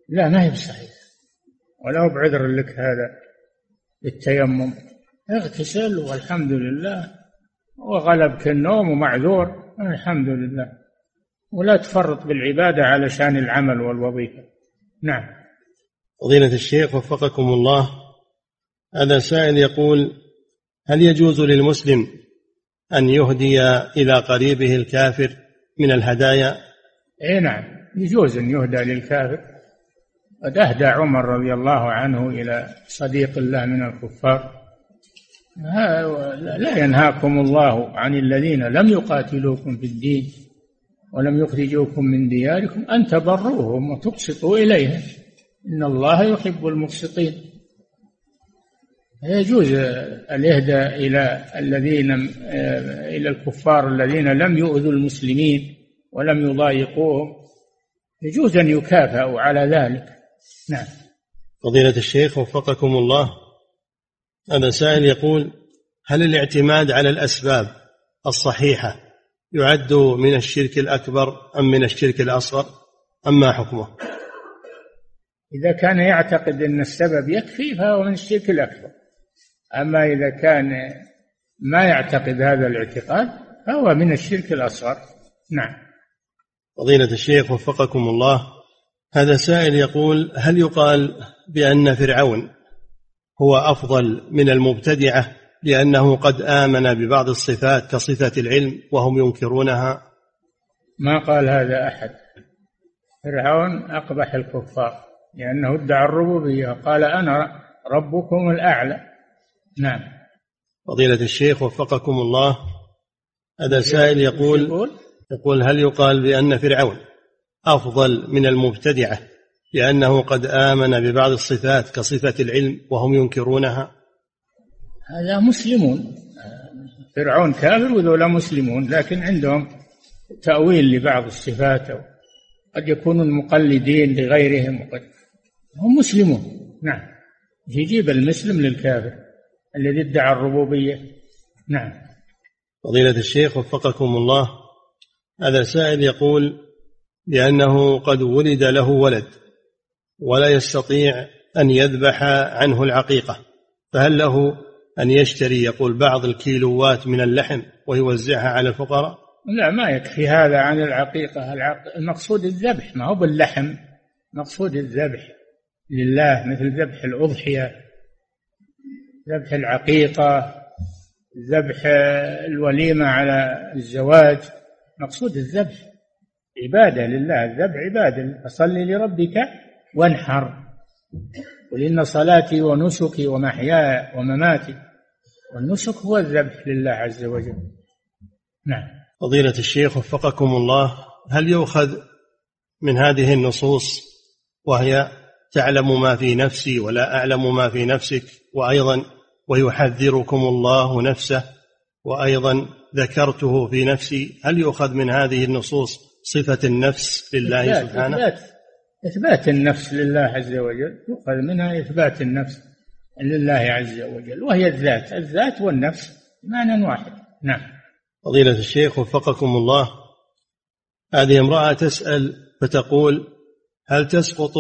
لا ما هي بصحيحة. ولو بعذر لك هذا التيمم. اغتسل والحمد لله وغلبك النوم ومعذور الحمد لله. ولا تفرط بالعبادة علشان العمل والوظيفة. نعم. فضيلة الشيخ وفقكم الله. هذا سائل يقول هل يجوز للمسلم أن يهدي إلى قريبه الكافر من الهدايا؟ إي نعم يجوز أن يهدى للكافر. قد أهدى عمر رضي الله عنه إلى صديق الله من الكفار. لا ينهاكم الله عن الذين لم يقاتلوكم في الدين ولم يخرجوكم من دياركم أن تبروهم وتقسطوا إليهم. إن الله يحب المقسطين. يجوز الإهداء إلى الذين إلى الكفار الذين لم يؤذوا المسلمين ولم يضايقوهم. يجوز أن يكافئوا على ذلك. نعم. فضيلة الشيخ وفقكم الله. هذا سائل يقول هل الاعتماد على الأسباب الصحيحة يعد من الشرك الأكبر أم من الشرك الأصغر؟ أم ما حكمه؟ إذا كان يعتقد أن السبب يكفي فهو من الشرك الأكبر. أما إذا كان ما يعتقد هذا الاعتقاد فهو من الشرك الأصغر. نعم. فضيلة الشيخ وفقكم الله هذا سائل يقول هل يقال بأن فرعون هو أفضل من المبتدعة لأنه قد آمن ببعض الصفات كصفة العلم وهم ينكرونها. ما قال هذا أحد. فرعون أقبح الكفار لأنه ادعى الربوبية. قال أنا ربكم الأعلى. نعم. فضيلة الشيخ وفقكم الله. هذا سائل يقول يقول هل يقال بأن فرعون أفضل من المبتدعة لأنه قد آمن ببعض الصفات كصفة العلم وهم ينكرونها. هذا مسلمون. فرعون كافر وذولا مسلمون لكن عندهم تأويل لبعض الصفات قد يكونوا مقلدين لغيرهم وقد هم مسلمون. نعم. يجيب المسلم للكافر الذي ادعى الربوبية. نعم. فضيلة الشيخ وفقكم الله هذا سائل يقول لأنه قد ولد له ولد. ولا يستطيع أن يذبح عنه العقيقة فهل له أن يشتري؟ يقول بعض الكيلوات من اللحم ويوزعها على الفقراء؟ لا ما يكفي هذا عن العقيقة. المقصود الذبح ما هو باللحم. مقصود الذبح لله مثل ذبح الأضحية ذبح العقيقة ذبح الوليمة على الزواج. مقصود الذبح عبادة لله. الذبح عبادة. فصل لربك وانحر. قل إن صلاتي ونسكي ومحياي ومماتي والنسك هو الذبح لله عز وجل. نعم. فضيلة الشيخ وفقكم الله هل يؤخذ من هذه النصوص وهي تعلم ما في نفسي ولا أعلم ما في نفسك وأيضا ويحذركم الله نفسه وأيضا ذكرته في نفسي هل يؤخذ من هذه النصوص صفة النفس لله سبحانه؟ إثبات النفس لله عز وجل يؤخذ منها إثبات النفس لله عز وجل وهي الذات الذات والنفس معنى واحد. نعم. فضيلة الشيخ وفقكم الله هذه امرأة تسأل فتقول هل تسقط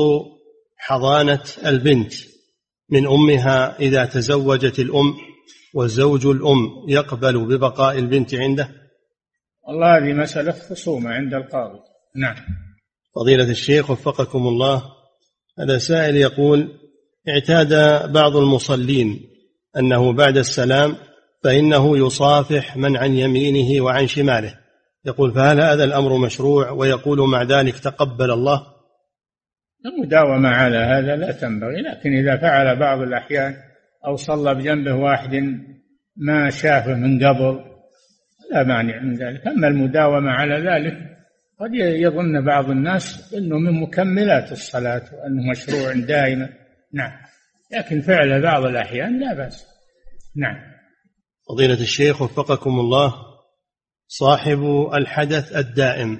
حضانة البنت من أمها إذا تزوجت الأم وزوج الأم يقبل ببقاء البنت عنده؟ والله هذه مسألة خصومة عند القاضي. نعم. فضيلة الشيخ وفقكم الله هذا سائل يقول اعتاد بعض المصلين أنه بعد السلام فإنه يصافح من عن يمينه وعن شماله. يقول فهل هذا الأمر مشروع؟ ويقول مع ذلك تقبل الله. المداومة على هذا لا تنبغي لكن إذا فعل بعض الأحيان أو صلى بجنبه واحد ما شافه من قبل لا مانع من ذلك. أما المداومة على ذلك قد يظن بعض الناس أنه من مكملات الصلاة وأنه مشروع دائما نعم. لكن فعل بعض الأحيان لا بأس. نعم. فضيلة الشيخ وفقكم الله صاحب الحدث الدائم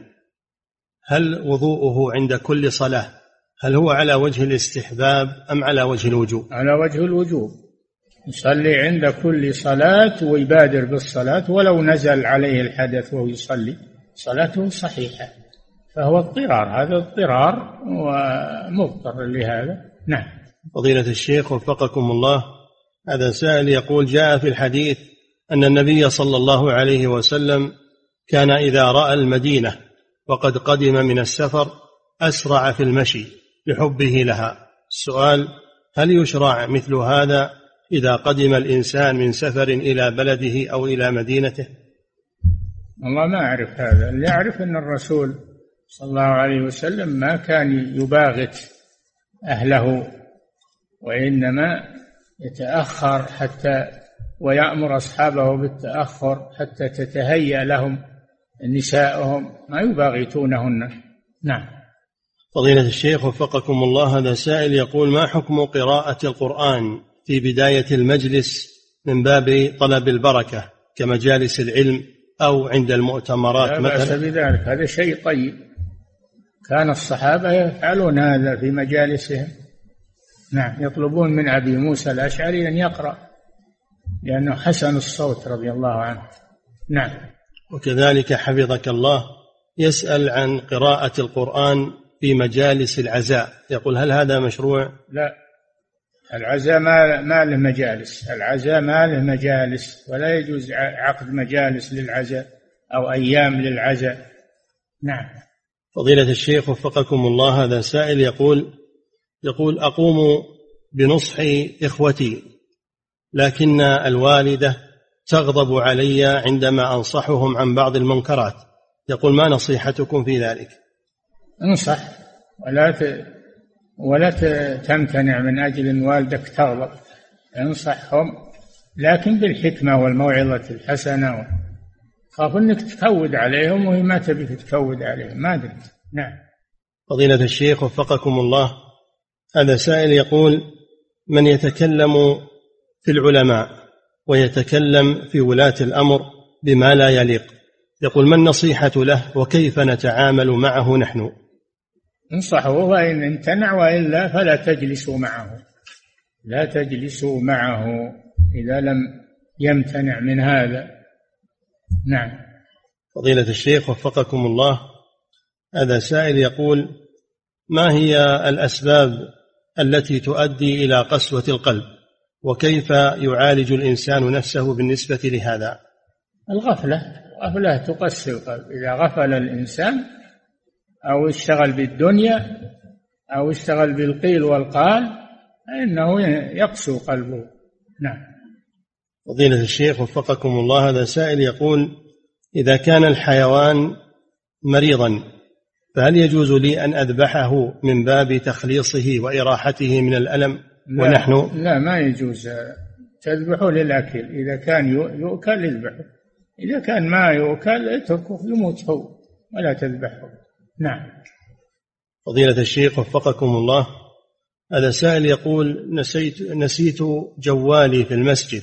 هل وضوءه عند كل صلاة؟ هل هو على وجه الاستحباب أم على وجه الوجوب؟ على وجه الوجوب. يصلي عند كل صلاة ويبادر بالصلاة ولو نزل عليه الحدث وهو يصلي. صلاته صحيحة فهو اضطرار. هذا اضطرار ومضطر لهذا. نعم. فضيلة الشيخ وفقكم الله. هذا سائل يقول جاء في الحديث أن النبي صلى الله عليه وسلم كان إذا رأى المدينة وقد قدم من السفر أسرع في المشي لحبه لها. السؤال هل يشرع مثل هذا إذا قدم الإنسان من سفر إلى بلده أو إلى مدينته؟ والله ما أعرف هذا. اللي أعرف أن الرسول صلى الله عليه وسلم ما كان يباغت أهله وإنما يتأخر حتى ويأمر أصحابه بالتأخر حتى تتهيأ لهم نساءهم ما يباغتونهن. نعم. فضيلة الشيخ وفقكم الله هذا سائل يقول ما حكم قراءة القرآن في بداية المجلس من باب طلب البركة كمجالس العلم أو عند المؤتمرات لا بأس مثلا بذلك. هذا شيء طيب. كان الصحابة يفعلون هذا في مجالسهم. نعم يطلبون من أبي موسى الأشعري أن يقرأ لأنه حسن الصوت رضي الله عنه. نعم. وكذلك حفظك الله يسأل عن قراءة القرآن في مجالس العزاء. يقول هل هذا مشروع؟ لا. العزاء ما ما له مجالس. العزاء ما له مجالس ولا يجوز عقد مجالس للعزاء أو أيام للعزاء. نعم. فضيلة الشيخ وفقكم الله هذا سائل يقول يقول أقوم بنصح إخوتي لكن الوالدة تغضب علي عندما أنصحهم عن بعض المنكرات. يقول ما نصيحتكم في ذلك؟ انصح ولا. ولا تمتنع من أجل أن والدك تغضب انصحهم لكن بالحكمة والموعظة الحسنة. خاف أنك تكود عليهم وهي ما تبي تكود عليهم. ما أدري. نعم. فضيلة الشيخ وفقكم الله. هذا سائل يقول من يتكلم في العلماء ويتكلم في ولاة الأمر بما لا يليق يقول ما النصيحة له وكيف نتعامل معه نحن؟ انصحه وإن امتنع وإلا فلا تجلسوا معه. لا تجلسوا معه إذا لم يمتنع من هذا. نعم. فضيلة الشيخ وفقكم الله هذا سائل يقول ما هي الأسباب التي تؤدي إلى قسوة القلب؟ وكيف يعالج الإنسان نفسه بالنسبة لهذا؟ الغفلة غفلة تقسي القلب. إذا غفل الإنسان أو اشتغل بالدنيا أو اشتغل بالقيل والقال فإنه يقسو قلبه. نعم. فضيلة الشيخ وفقكم الله هذا سائل يقول إذا كان الحيوان مريضا فهل يجوز لي أن أذبحه من باب تخليصه وإراحته من الألم؟ لا ونحن؟ لا ما يجوز. تذبحه للأكل إذا كان يؤكل اذبحه إذا كان ما يؤكل اتركه يموت هو ولا تذبحه. نعم. فضيلة الشيخ وفقكم الله هذا سائل يقول نسيت نسيت جوالي في المسجد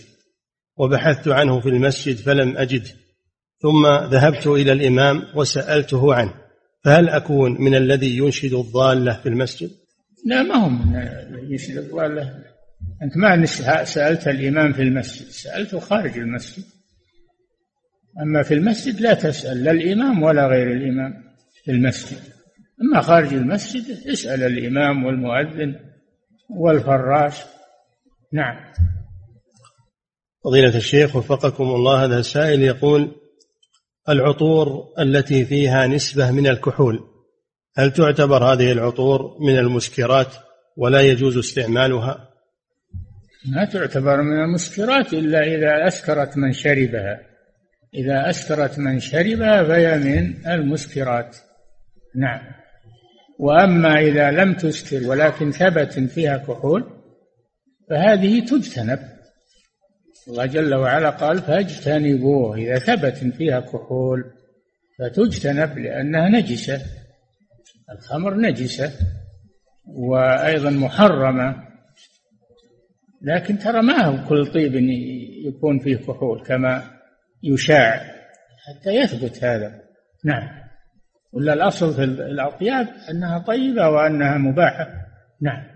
وبحثت عنه في المسجد فلم أجده ثم ذهبت إلى الإمام وسألته عنه فهل أكون من الذي ينشد الضالة في المسجد؟ لا ما هو من ينشد الضالة. أنت ما سألت الإمام في المسجد سألته خارج المسجد. أما في المسجد لا تسأل لا الإمام ولا غير الإمام. في المسجد. أما خارج المسجد اسأل الإمام والمؤذن والفراش. نعم. فضيلة الشيخ وفقكم الله هذا سائل يقول العطور التي فيها نسبة من الكحول هل تعتبر هذه العطور من المسكرات ولا يجوز استعمالها؟ ما تعتبر من المسكرات إلا إذا أسكرت من شربها. إذا أسكرت من شربها فهي من المسكرات. نعم. وأما إذا لم تسكر ولكن ثبت فيها كحول فهذه تجتنب. الله جل وعلا قال فاجتنبوه. إذا ثبت فيها كحول فتجتنب لأنها نجسة. الخمر نجسة وأيضا محرمة. لكن ترى ما هو كل طيب يكون فيه كحول كما يشاع حتى يثبت هذا. نعم. ولا الأصل في الأطياب أنها طيبة وأنها مباحة. نعم.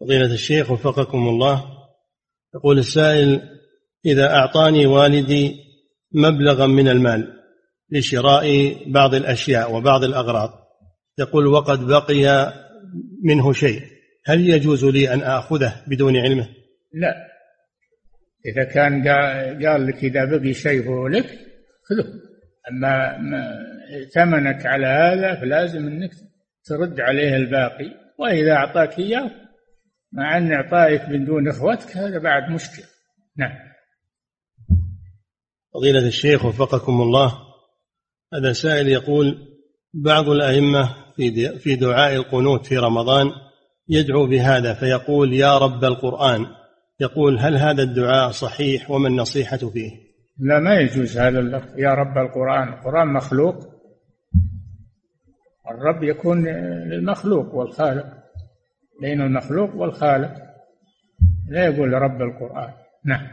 فضيلة الشيخ وفقكم الله يقول السائل إذا أعطاني والدي مبلغا من المال لشراء بعض الأشياء وبعض الأغراض يقول وقد بقي منه شيء هل يجوز لي أن آخذه بدون علمه؟ لا. إذا كان قال لك إذا بقي شيء هو لك خذه. أما ثمنك على هذا فلازم أنك ترد عليه الباقي وإذا أعطاك إياه مع أن إعطائك من دون إخوتك هذا بعد مشكل نعم. فضيلة الشيخ وفقكم الله هذا سائل يقول بعض الأئمة في في دعاء القنوت في رمضان يدعو بهذا فيقول يا رب القرآن. يقول هل هذا الدعاء صحيح؟ وما النصيحة فيه؟ لا ما يجوز هذا اللفظ. يا رب القرآن القرآن مخلوق. الرب يكون للمخلوق والخالق. بين المخلوق والخالق. لا يقول رب القرآن. نعم.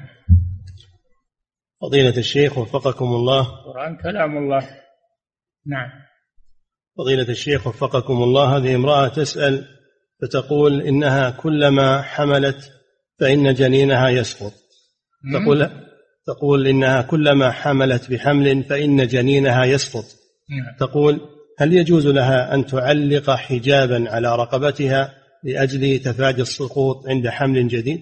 فضيلة الشيخ وفقكم الله. القرآن كلام الله. نعم. فضيلة الشيخ وفقكم الله. هذه امرأة تسأل فتقول إنها كلما حملت فإن جنينها يسقط. تقول تقول إنها كلما حملت بحمل فإن جنينها يسقط. نعم. تقول هل يجوز لها أن تعلق حجابا على رقبتها لأجل تفادي السقوط عند حمل جديد؟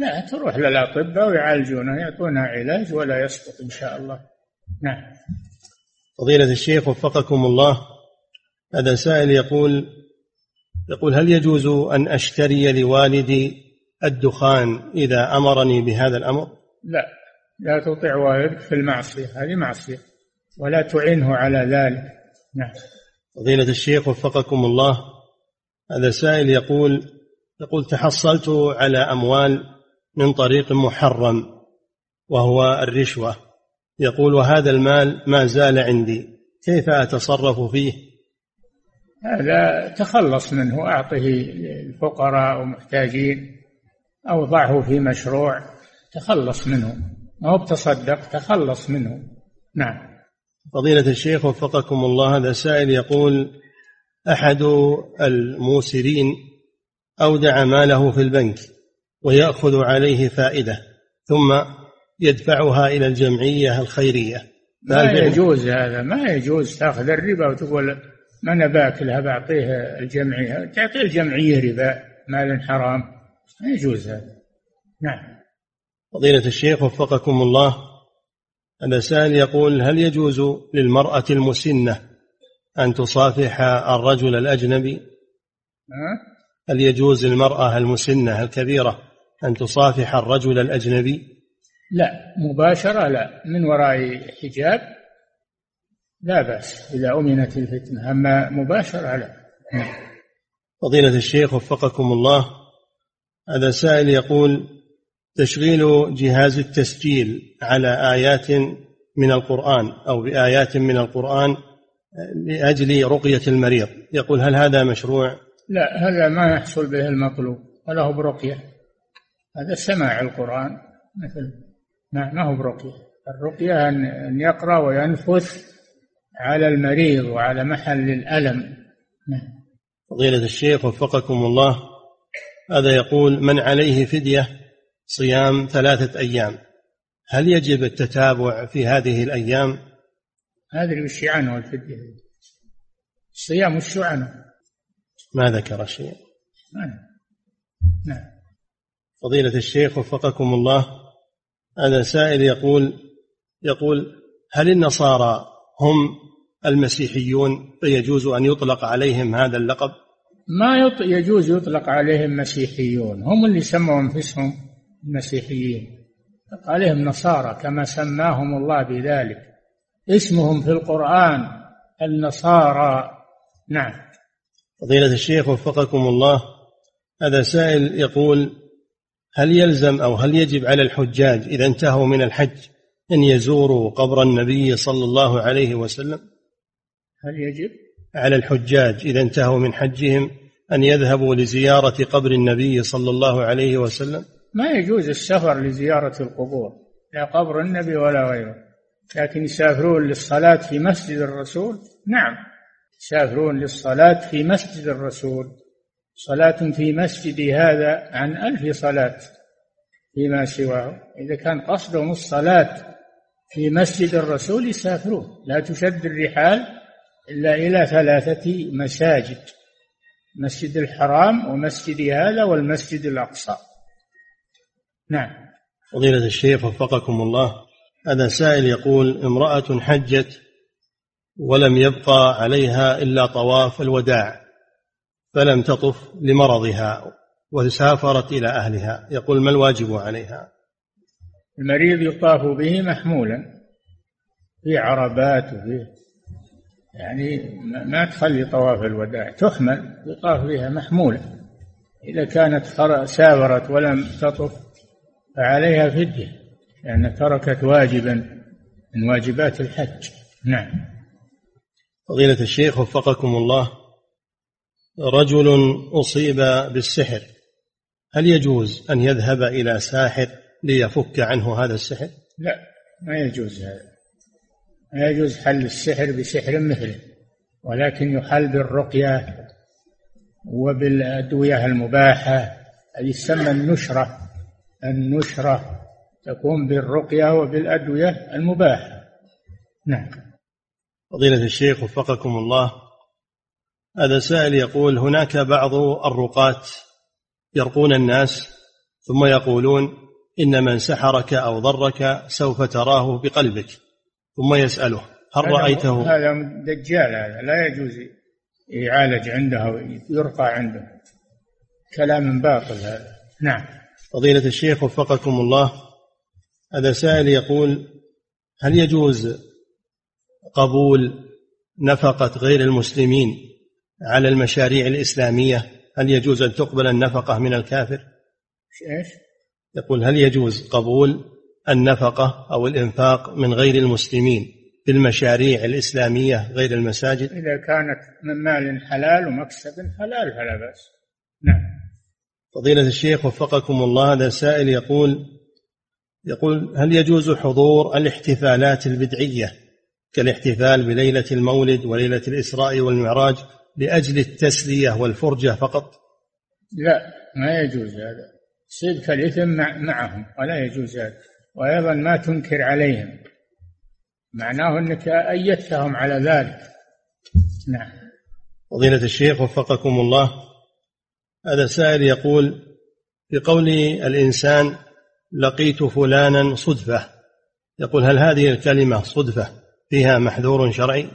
لا تروح للأطباء ويعالجونها يعطونها علاج ولا يسقط إن شاء الله. نعم. فضيلة الشيخ وفقكم الله هذا سائل يقول يقول هل يجوز أن أشتري لوالدي الدخان إذا أمرني بهذا الأمر؟ لا. لا تطع والدك في المعصية هذه معصية ولا تعينه على ذلك. نعم. فضيلة الشيخ وفقكم الله هذا سائل يقول يقول تحصلت على أموال من طريق محرم وهو الرشوة. يقول وهذا المال ما زال عندي كيف أتصرف فيه؟ هذا تخلص منه أعطه الفقراء ومحتاجين أو ضعه في مشروع تخلص منه. ما هو بتصدق تخلص منه. نعم. فضيلة الشيخ وفقكم الله هذا سائل يقول أحد الموسرين أودع ماله في البنك ويأخذ عليه فائدة ثم يدفعها إلى الجمعية الخيرية. ما يجوز هذا ما يجوز. تأخذ الربا وتقول ما أنا باكلها بعطيه الجمعية. تعطي الجمعية ربا مال حرام. ما يجوز هذا. نعم. فضيلة الشيخ وفقكم الله هذا سائل يقول هل يجوز للمرأة المسنة أن تصافح الرجل الأجنبي؟ هل يجوز للمرأة المسنة الكبيرة أن تصافح الرجل الأجنبي؟ لا مباشرة لا. من وراء حجاب لا بأس إذا أمنت الفتنة أما مباشرة لا. فضيلة الشيخ وفقكم الله هذا سائل يقول تشغيل جهاز التسجيل على آيات من القرآن أو بآيات من القرآن لأجل رقية المريض. يقول هل هذا مشروع؟ لا هذا ما يحصل به المطلوب ولا هو برقية. هذا سماع القرآن مثل ما, ما هو برقية. الرقية أن يقرأ وينفث على المريض وعلى محل الألم. نعم. فضيلة الشيخ وفقكم الله. هذا يقول من عليه فدية صيام ثلاثة أيام. هل يجب التتابع في هذه الأيام؟ هذا وش عنه الفدية. الصيام وش عنه؟ ما ذكر شيء. نعم نعم. فضيلة الشيخ وفقكم الله هذا سائل يقول يقول هل النصارى هم المسيحيون فيجوز أن يطلق عليهم هذا اللقب؟ ما يجوز يطلق عليهم مسيحيون. هم اللي سموا أنفسهم. المسيحيين. عليهم نصارى كما سماهم الله بذلك. اسمهم في القرآن النصارى. نعم. فضيلة الشيخ وفقكم الله هذا سائل يقول هل يلزم أو هل يجب على الحجاج إذا انتهوا من الحج أن يزوروا قبر النبي صلى الله عليه وسلم؟ هل يجب؟ على الحجاج إذا انتهوا من حجهم أن يذهبوا لزيارة قبر النبي صلى الله عليه وسلم؟ ما يجوز السفر لزيارة القبور لا قبر النبي ولا غيره. لكن يسافرون للصلاة في مسجد الرسول؟ نعم. يسافرون للصلاة في مسجد الرسول. صلاة في مسجد هذا عن ألف صلاة فيما سواه. إذا كان قصدهم الصلاة في مسجد الرسول يسافرون. لا تشد الرحال إلا إلى ثلاثة مساجد مسجد الحرام ومسجد هذا والمسجد الأقصى. نعم. فضيلة الشيخ وفقكم الله هذا سائل يقول امرأة حجت ولم يبقى عليها إلا طواف الوداع فلم تطف لمرضها وسافرت إلى أهلها يقول ما الواجب عليها؟ المريض يطاف به محمولا في عربات وفي يعني ما تخلي طواف الوداع تحمل يطاف بها محمولة إذا كانت سافرت ولم تطف فعليها فدية لأن تركت واجبا من واجبات الحج. نعم. فضيلة الشيخ وفقكم الله رجل أصيب بالسحر هل يجوز أن يذهب إلى ساحر ليفك عنه هذا السحر؟ لا ما يجوز هذا. لا يجوز حل السحر بسحر مثله ولكن يحل بالرقية وبالأدوية المباحة هذه تسمى النشرة. النشرة تكون بالرقية وبالأدوية المباحة. نعم. فضيلة الشيخ وفقكم الله هذا سائل يقول هناك بعض الرقاة يرقون الناس ثم يقولون إن من سحرك أو ضرك سوف تراه بقلبك. ثم يسأله هل رأيته؟ هذا دجال هذا لا يجوز يعالج عنده ويرقى عنده. كلام باطل هذا. نعم. فضيلة الشيخ وفقكم الله هذا سائل يقول هل يجوز قبول نفقة غير المسلمين على المشاريع الإسلامية؟ هل يجوز أن تقبل النفقة من الكافر؟ إيش؟ يقول هل يجوز قبول النفقة أو الإنفاق من غير المسلمين في المشاريع الإسلامية غير المساجد؟ إذا كانت من مال حلال ومكسب حلال فلا بأس. نعم. فضيلة الشيخ وفقكم الله هذا سائل يقول يقول هل يجوز حضور الاحتفالات البدعية كالاحتفال بليلة المولد وليلة الإسراء والمعراج لأجل التسلية والفرجة فقط؟ لا ما يجوز هذا. صدق الإثم معهم ولا يجوز هذا. وأيضا ما تنكر عليهم. معناه أنك أيدتهم على ذلك. نعم. فضيلة الشيخ وفقكم الله هذا سائل يقول بقول الإنسان لقيت فلانا صدفة. يقول هل هذه الكلمة صدفة فيها محذور شرعي؟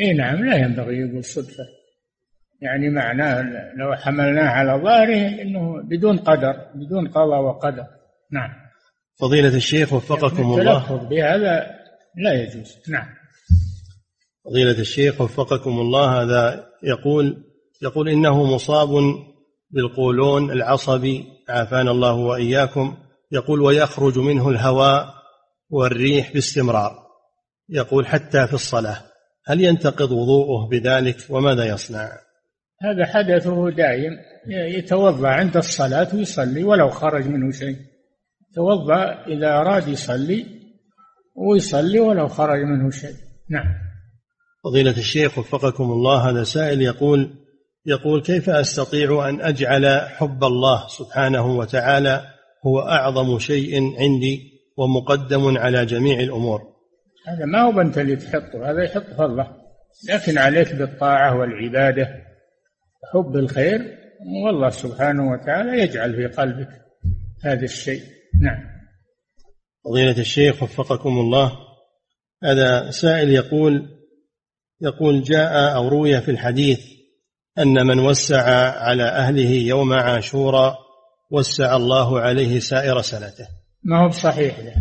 إي نعم لا ينبغي يقول صدفة. يعني معناه لو حملناه على ظاهره إنه بدون قدر بدون قضاء وقدر. نعم. فضيلة الشيخ وفقكم الله. التلفظ بهذا لا يجوز. نعم. فضيلة الشيخ وفقكم الله. هذا يقول يقول إنه مصاب بالقولون العصبي عافانا الله وإياكم يقول ويخرج منه الهواء والريح باستمرار. يقول حتى في الصلاة. هل ينتقض وضوءه بذلك وماذا يصنع؟ هذا حدثه دائم يتوضأ عند الصلاة ويصلي ولو خرج منه شيء. توضا إذا أراد يصلي ويصلي ولو خرج منه شيء. نعم. فضيلة الشيخ وفقكم الله هذا سائل يقول يقول كيف أستطيع أن أجعل حب الله سبحانه وتعالى هو أعظم شيء عندي ومقدم على جميع الأمور؟ هذا ما هو أنت اللي تحطه هذا يحطه الله لكن عليك بالطاعة والعبادة. حب الخير والله سبحانه وتعالى يجعل في قلبك هذا الشيء. نعم. فضيلة الشيخ وفقكم الله. هذا سائل يقول يقول جاء أو روي في الحديث أن من وسع على أهله يوم عاشوراء وسع الله عليه سائر سنته. ما هو بصحيح له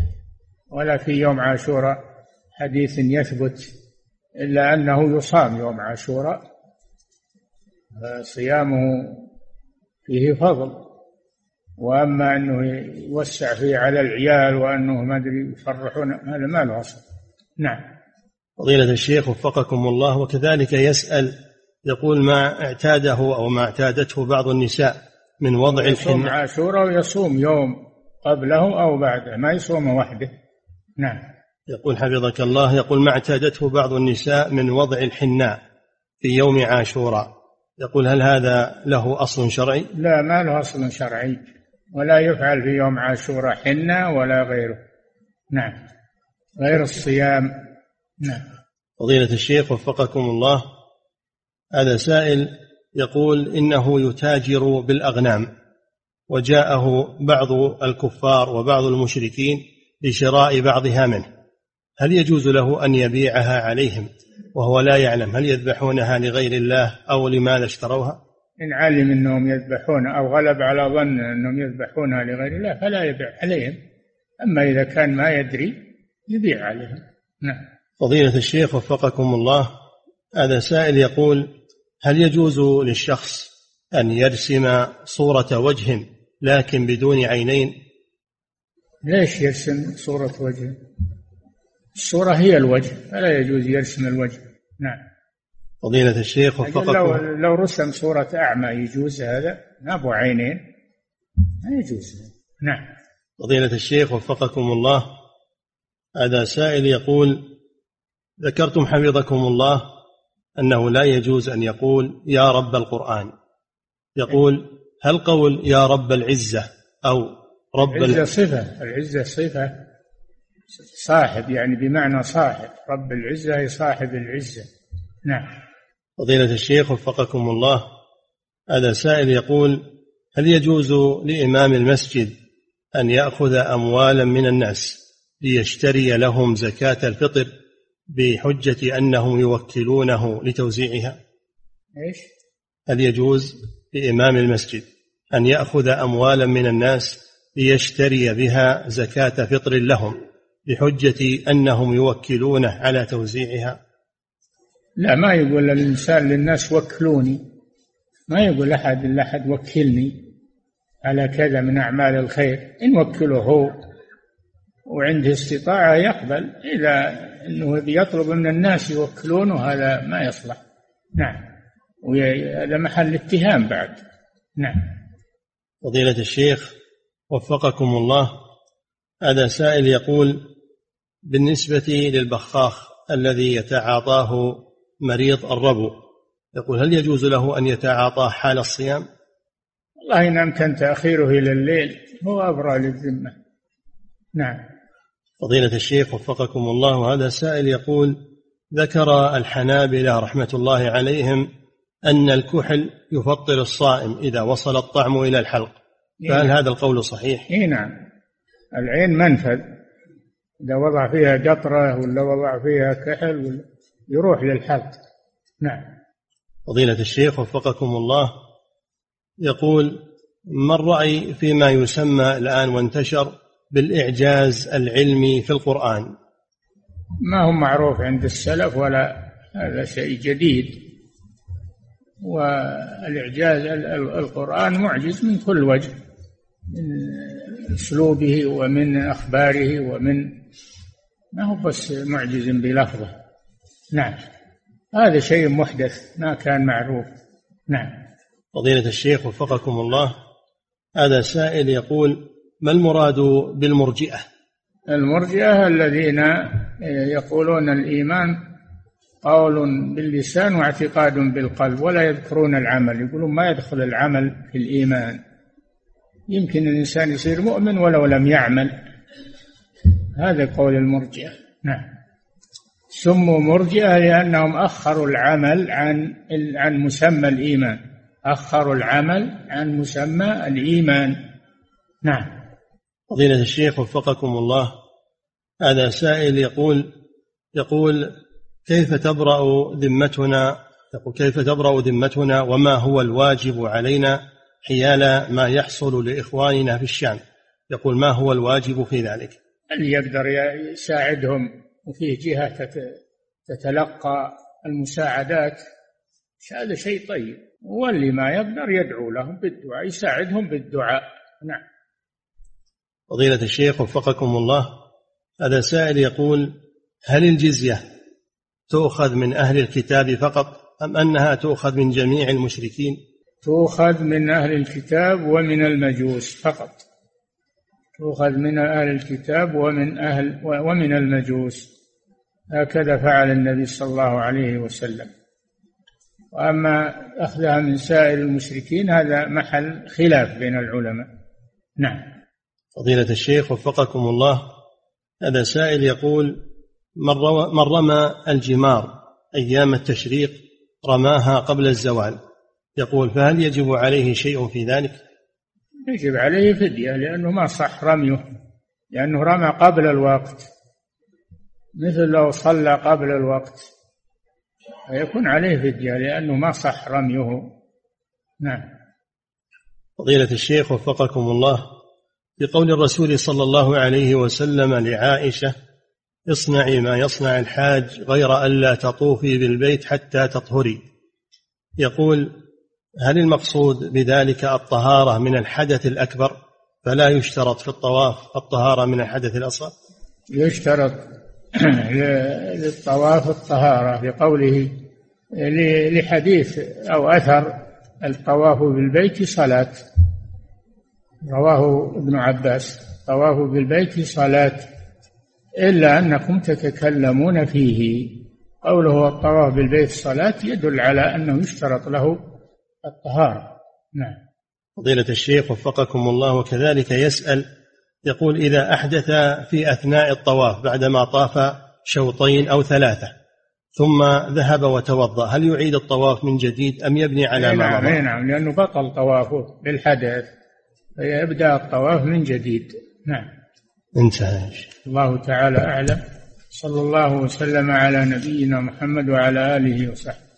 ولا في يوم عاشوراء حديث يثبت إلا أنه يصام يوم عاشوراء صيامه فيه فضل. وأما أنه يوسع فيه على العيال وأنه ما أدري يفرحون هذا ما له أصل. نعم. فضيلة الشيخ وفقكم الله وكذلك يسأل يقول ما اعتاده أو ما اعتادته بعض النساء من وضع يصوم عاشوراء ويصوم يوم قبله أو بعده ما يصوم وحده. نعم. يقول حفظك الله يقول ما اعتادته بعض النساء من وضع الحناء في يوم عاشوراء يقول هل هذا له أصل شرعي؟ لا ما له أصل شرعي. ولا يفعل في يوم عاشوراء حنة ولا غيره. نعم. غير الصيام. نعم. فضيلة الشيخ وفقكم الله. هذا سائل يقول إنه يتاجر بالأغنام وجاءه بعض الكفار وبعض المشركين لشراء بعضها منه. هل يجوز له أن يبيعها عليهم وهو لا يعلم هل يذبحونها لغير الله أو لماذا اشتروها؟ إن علم إنهم يذبحون أو غلب على ظن إنهم يذبحونها لغير الله فلا يبيع عليهم. أما إذا كان ما يدري يبيع عليهم. نعم. فضيلة الشيخ وفقكم الله هذا سائل يقول هل يجوز للشخص أن يرسم صورة وجه لكن بدون عينين؟ ليش يرسم صورة وجه؟ الصورة هي الوجه فلا يجوز يرسم الوجه. نعم. فضيلة الشيخ وفقكم. لو, لو رسم صورة أعمى يجوز هذا؟ ما أبو عينين. ما يجوز. نعم. فضيلة الشيخ وفقكم الله. هذا سائل يقول ذكرتم حفظكم الله أنه لا يجوز أن يقول يا رب القرآن. يقول هل قول يا رب العزة أو رب العزة صفة العزة صفة صاحب يعني بمعنى صاحب. رب العزة هي صاحب العزة. نعم. فضيلة الشيخ وفقكم الله هذا سائل يقول هل يجوز لإمام المسجد أن يأخذ أموالا من الناس ليشتري لهم زكاة الفطر؟ بحجة أنهم يوكلونه لتوزيعها؟ إيش؟ هل يجوز لإمام المسجد أن يأخذ أموالا من الناس ليشتري بها زكاة فطر لهم بحجة أنهم يوكلونه على توزيعها؟ لا ما يقول الإنسان للناس وكلوني. ما يقول أحد لأحد وكلني على كذا من أعمال الخير. إن وكله هو. وعنده استطاعة يقبل إذا أنه يطلب من الناس يوكلونه هذا ما يصلح. نعم. وهذا محل اتهام بعد. نعم. فضيلة الشيخ وفقكم الله هذا سائل يقول بالنسبة للبخاخ الذي يتعاطاه مريض الربو يقول هل يجوز له أن يتعاطاه حال الصيام؟ والله إن أمكن تأخيره إلى الليل هو أبرى للذمة. نعم. فضيلة الشيخ وفقكم الله. هذا سائل يقول ذكر الحنابلة رحمة الله عليهم أن الكحل يفطر الصائم إذا وصل الطعم إلى الحلق. فهل هذا القول صحيح؟ اي نعم. العين منفذ. إذا وضع فيها قطرة ولا وضع فيها كحل ولا يروح للحلق. نعم. فضيلة الشيخ وفقكم الله يقول ما الرأي فيما يسمى الآن وانتشر بالإعجاز العلمي في القرآن. ما هو معروف عند السلف ولا هذا شيء جديد. والإعجاز القرآن معجز من كل وجه من أسلوبه ومن أخباره ومن ما هو بس معجز بلفظه. نعم. هذا شيء محدث ما كان معروف. نعم. فضيلة الشيخ وفقكم الله هذا سائل يقول ما المراد بالمرجئة؟ المرجئة الذين يقولون الإيمان قول باللسان واعتقاد بالقلب ولا يذكرون العمل يقولون ما يدخل العمل في الإيمان. يمكن الإنسان يصير مؤمن ولو لم يعمل. هذا قول المرجئة. نعم. سموا مرجئة لأنهم أخروا العمل عن عن مسمى الإيمان. أخروا العمل عن مسمى الإيمان. نعم. فضيلة الشيخ وفقكم الله. هذا سائل يقول يقول كيف تبرأ ذمتنا؟ يقول كيف تبرأ ذمتنا وما هو الواجب علينا حيال ما يحصل لإخواننا في الشام؟ يقول ما هو الواجب في ذلك؟ اللي يقدر يساعدهم وفيه جهة تتلقى المساعدات؟ هذا شيء طيب. واللي ما يقدر يدعو لهم بالدعاء يساعدهم بالدعاء. نعم. فضيلة الشيخ وفقكم الله هذا سائل يقول هل الجزية تؤخذ من أهل الكتاب فقط أم أنها تؤخذ من جميع المشركين؟ تؤخذ من أهل الكتاب ومن المجوس فقط. تؤخذ من أهل الكتاب ومن أهل ومن المجوس. هكذا فعل النبي صلى الله عليه وسلم. وأما أخذها من سائر المشركين هذا محل خلاف بين العلماء. نعم. فضيلة الشيخ وفقكم الله هذا سائل يقول من رمى الجمار أيام التشريق رماها قبل الزوال؟ يقول فهل يجب عليه شيء في ذلك؟ يجب عليه فدية لأنه ما صح رميه لأنه رمى قبل الوقت مثل لو صلى قبل الوقت فيكون عليه فدية لأنه ما صح رميه. نعم. فضيلة الشيخ وفقكم الله بقول الرسول صلى الله عليه وسلم لعائشة اصنعي ما يصنع الحاج غير ألا تطوفي بالبيت حتى تطهري. يقول هل المقصود بذلك الطهارة من الحدث الأكبر؟ فلا يشترط في الطواف الطهارة من الحدث الأصغر. يشترط للطواف الطهارة لقوله لحديث أو أثر الطواف بالبيت صلاة. رواه ابن عباس طواف بالبيت صلاة إلا أنكم تتكلمون فيه. قوله الطواف بالبيت صلاة يدل على أنه يشترط له الطهارة. نعم. فضيلة الشيخ وفقكم الله وكذلك يسأل يقول إذا أحدث في أثناء الطواف بعدما طاف شوطين أو ثلاثة ثم ذهب وتوضأ هل يعيد الطواف من جديد أم يبني على ما نعم مضى؟ نعم لأنه بطل طوافه بالحدث. فيبدأ الطواف من جديد. نعم. انتهى الله تعالى أعلم. صلى الله وسلم على نبينا محمد وعلى آله وصحبه.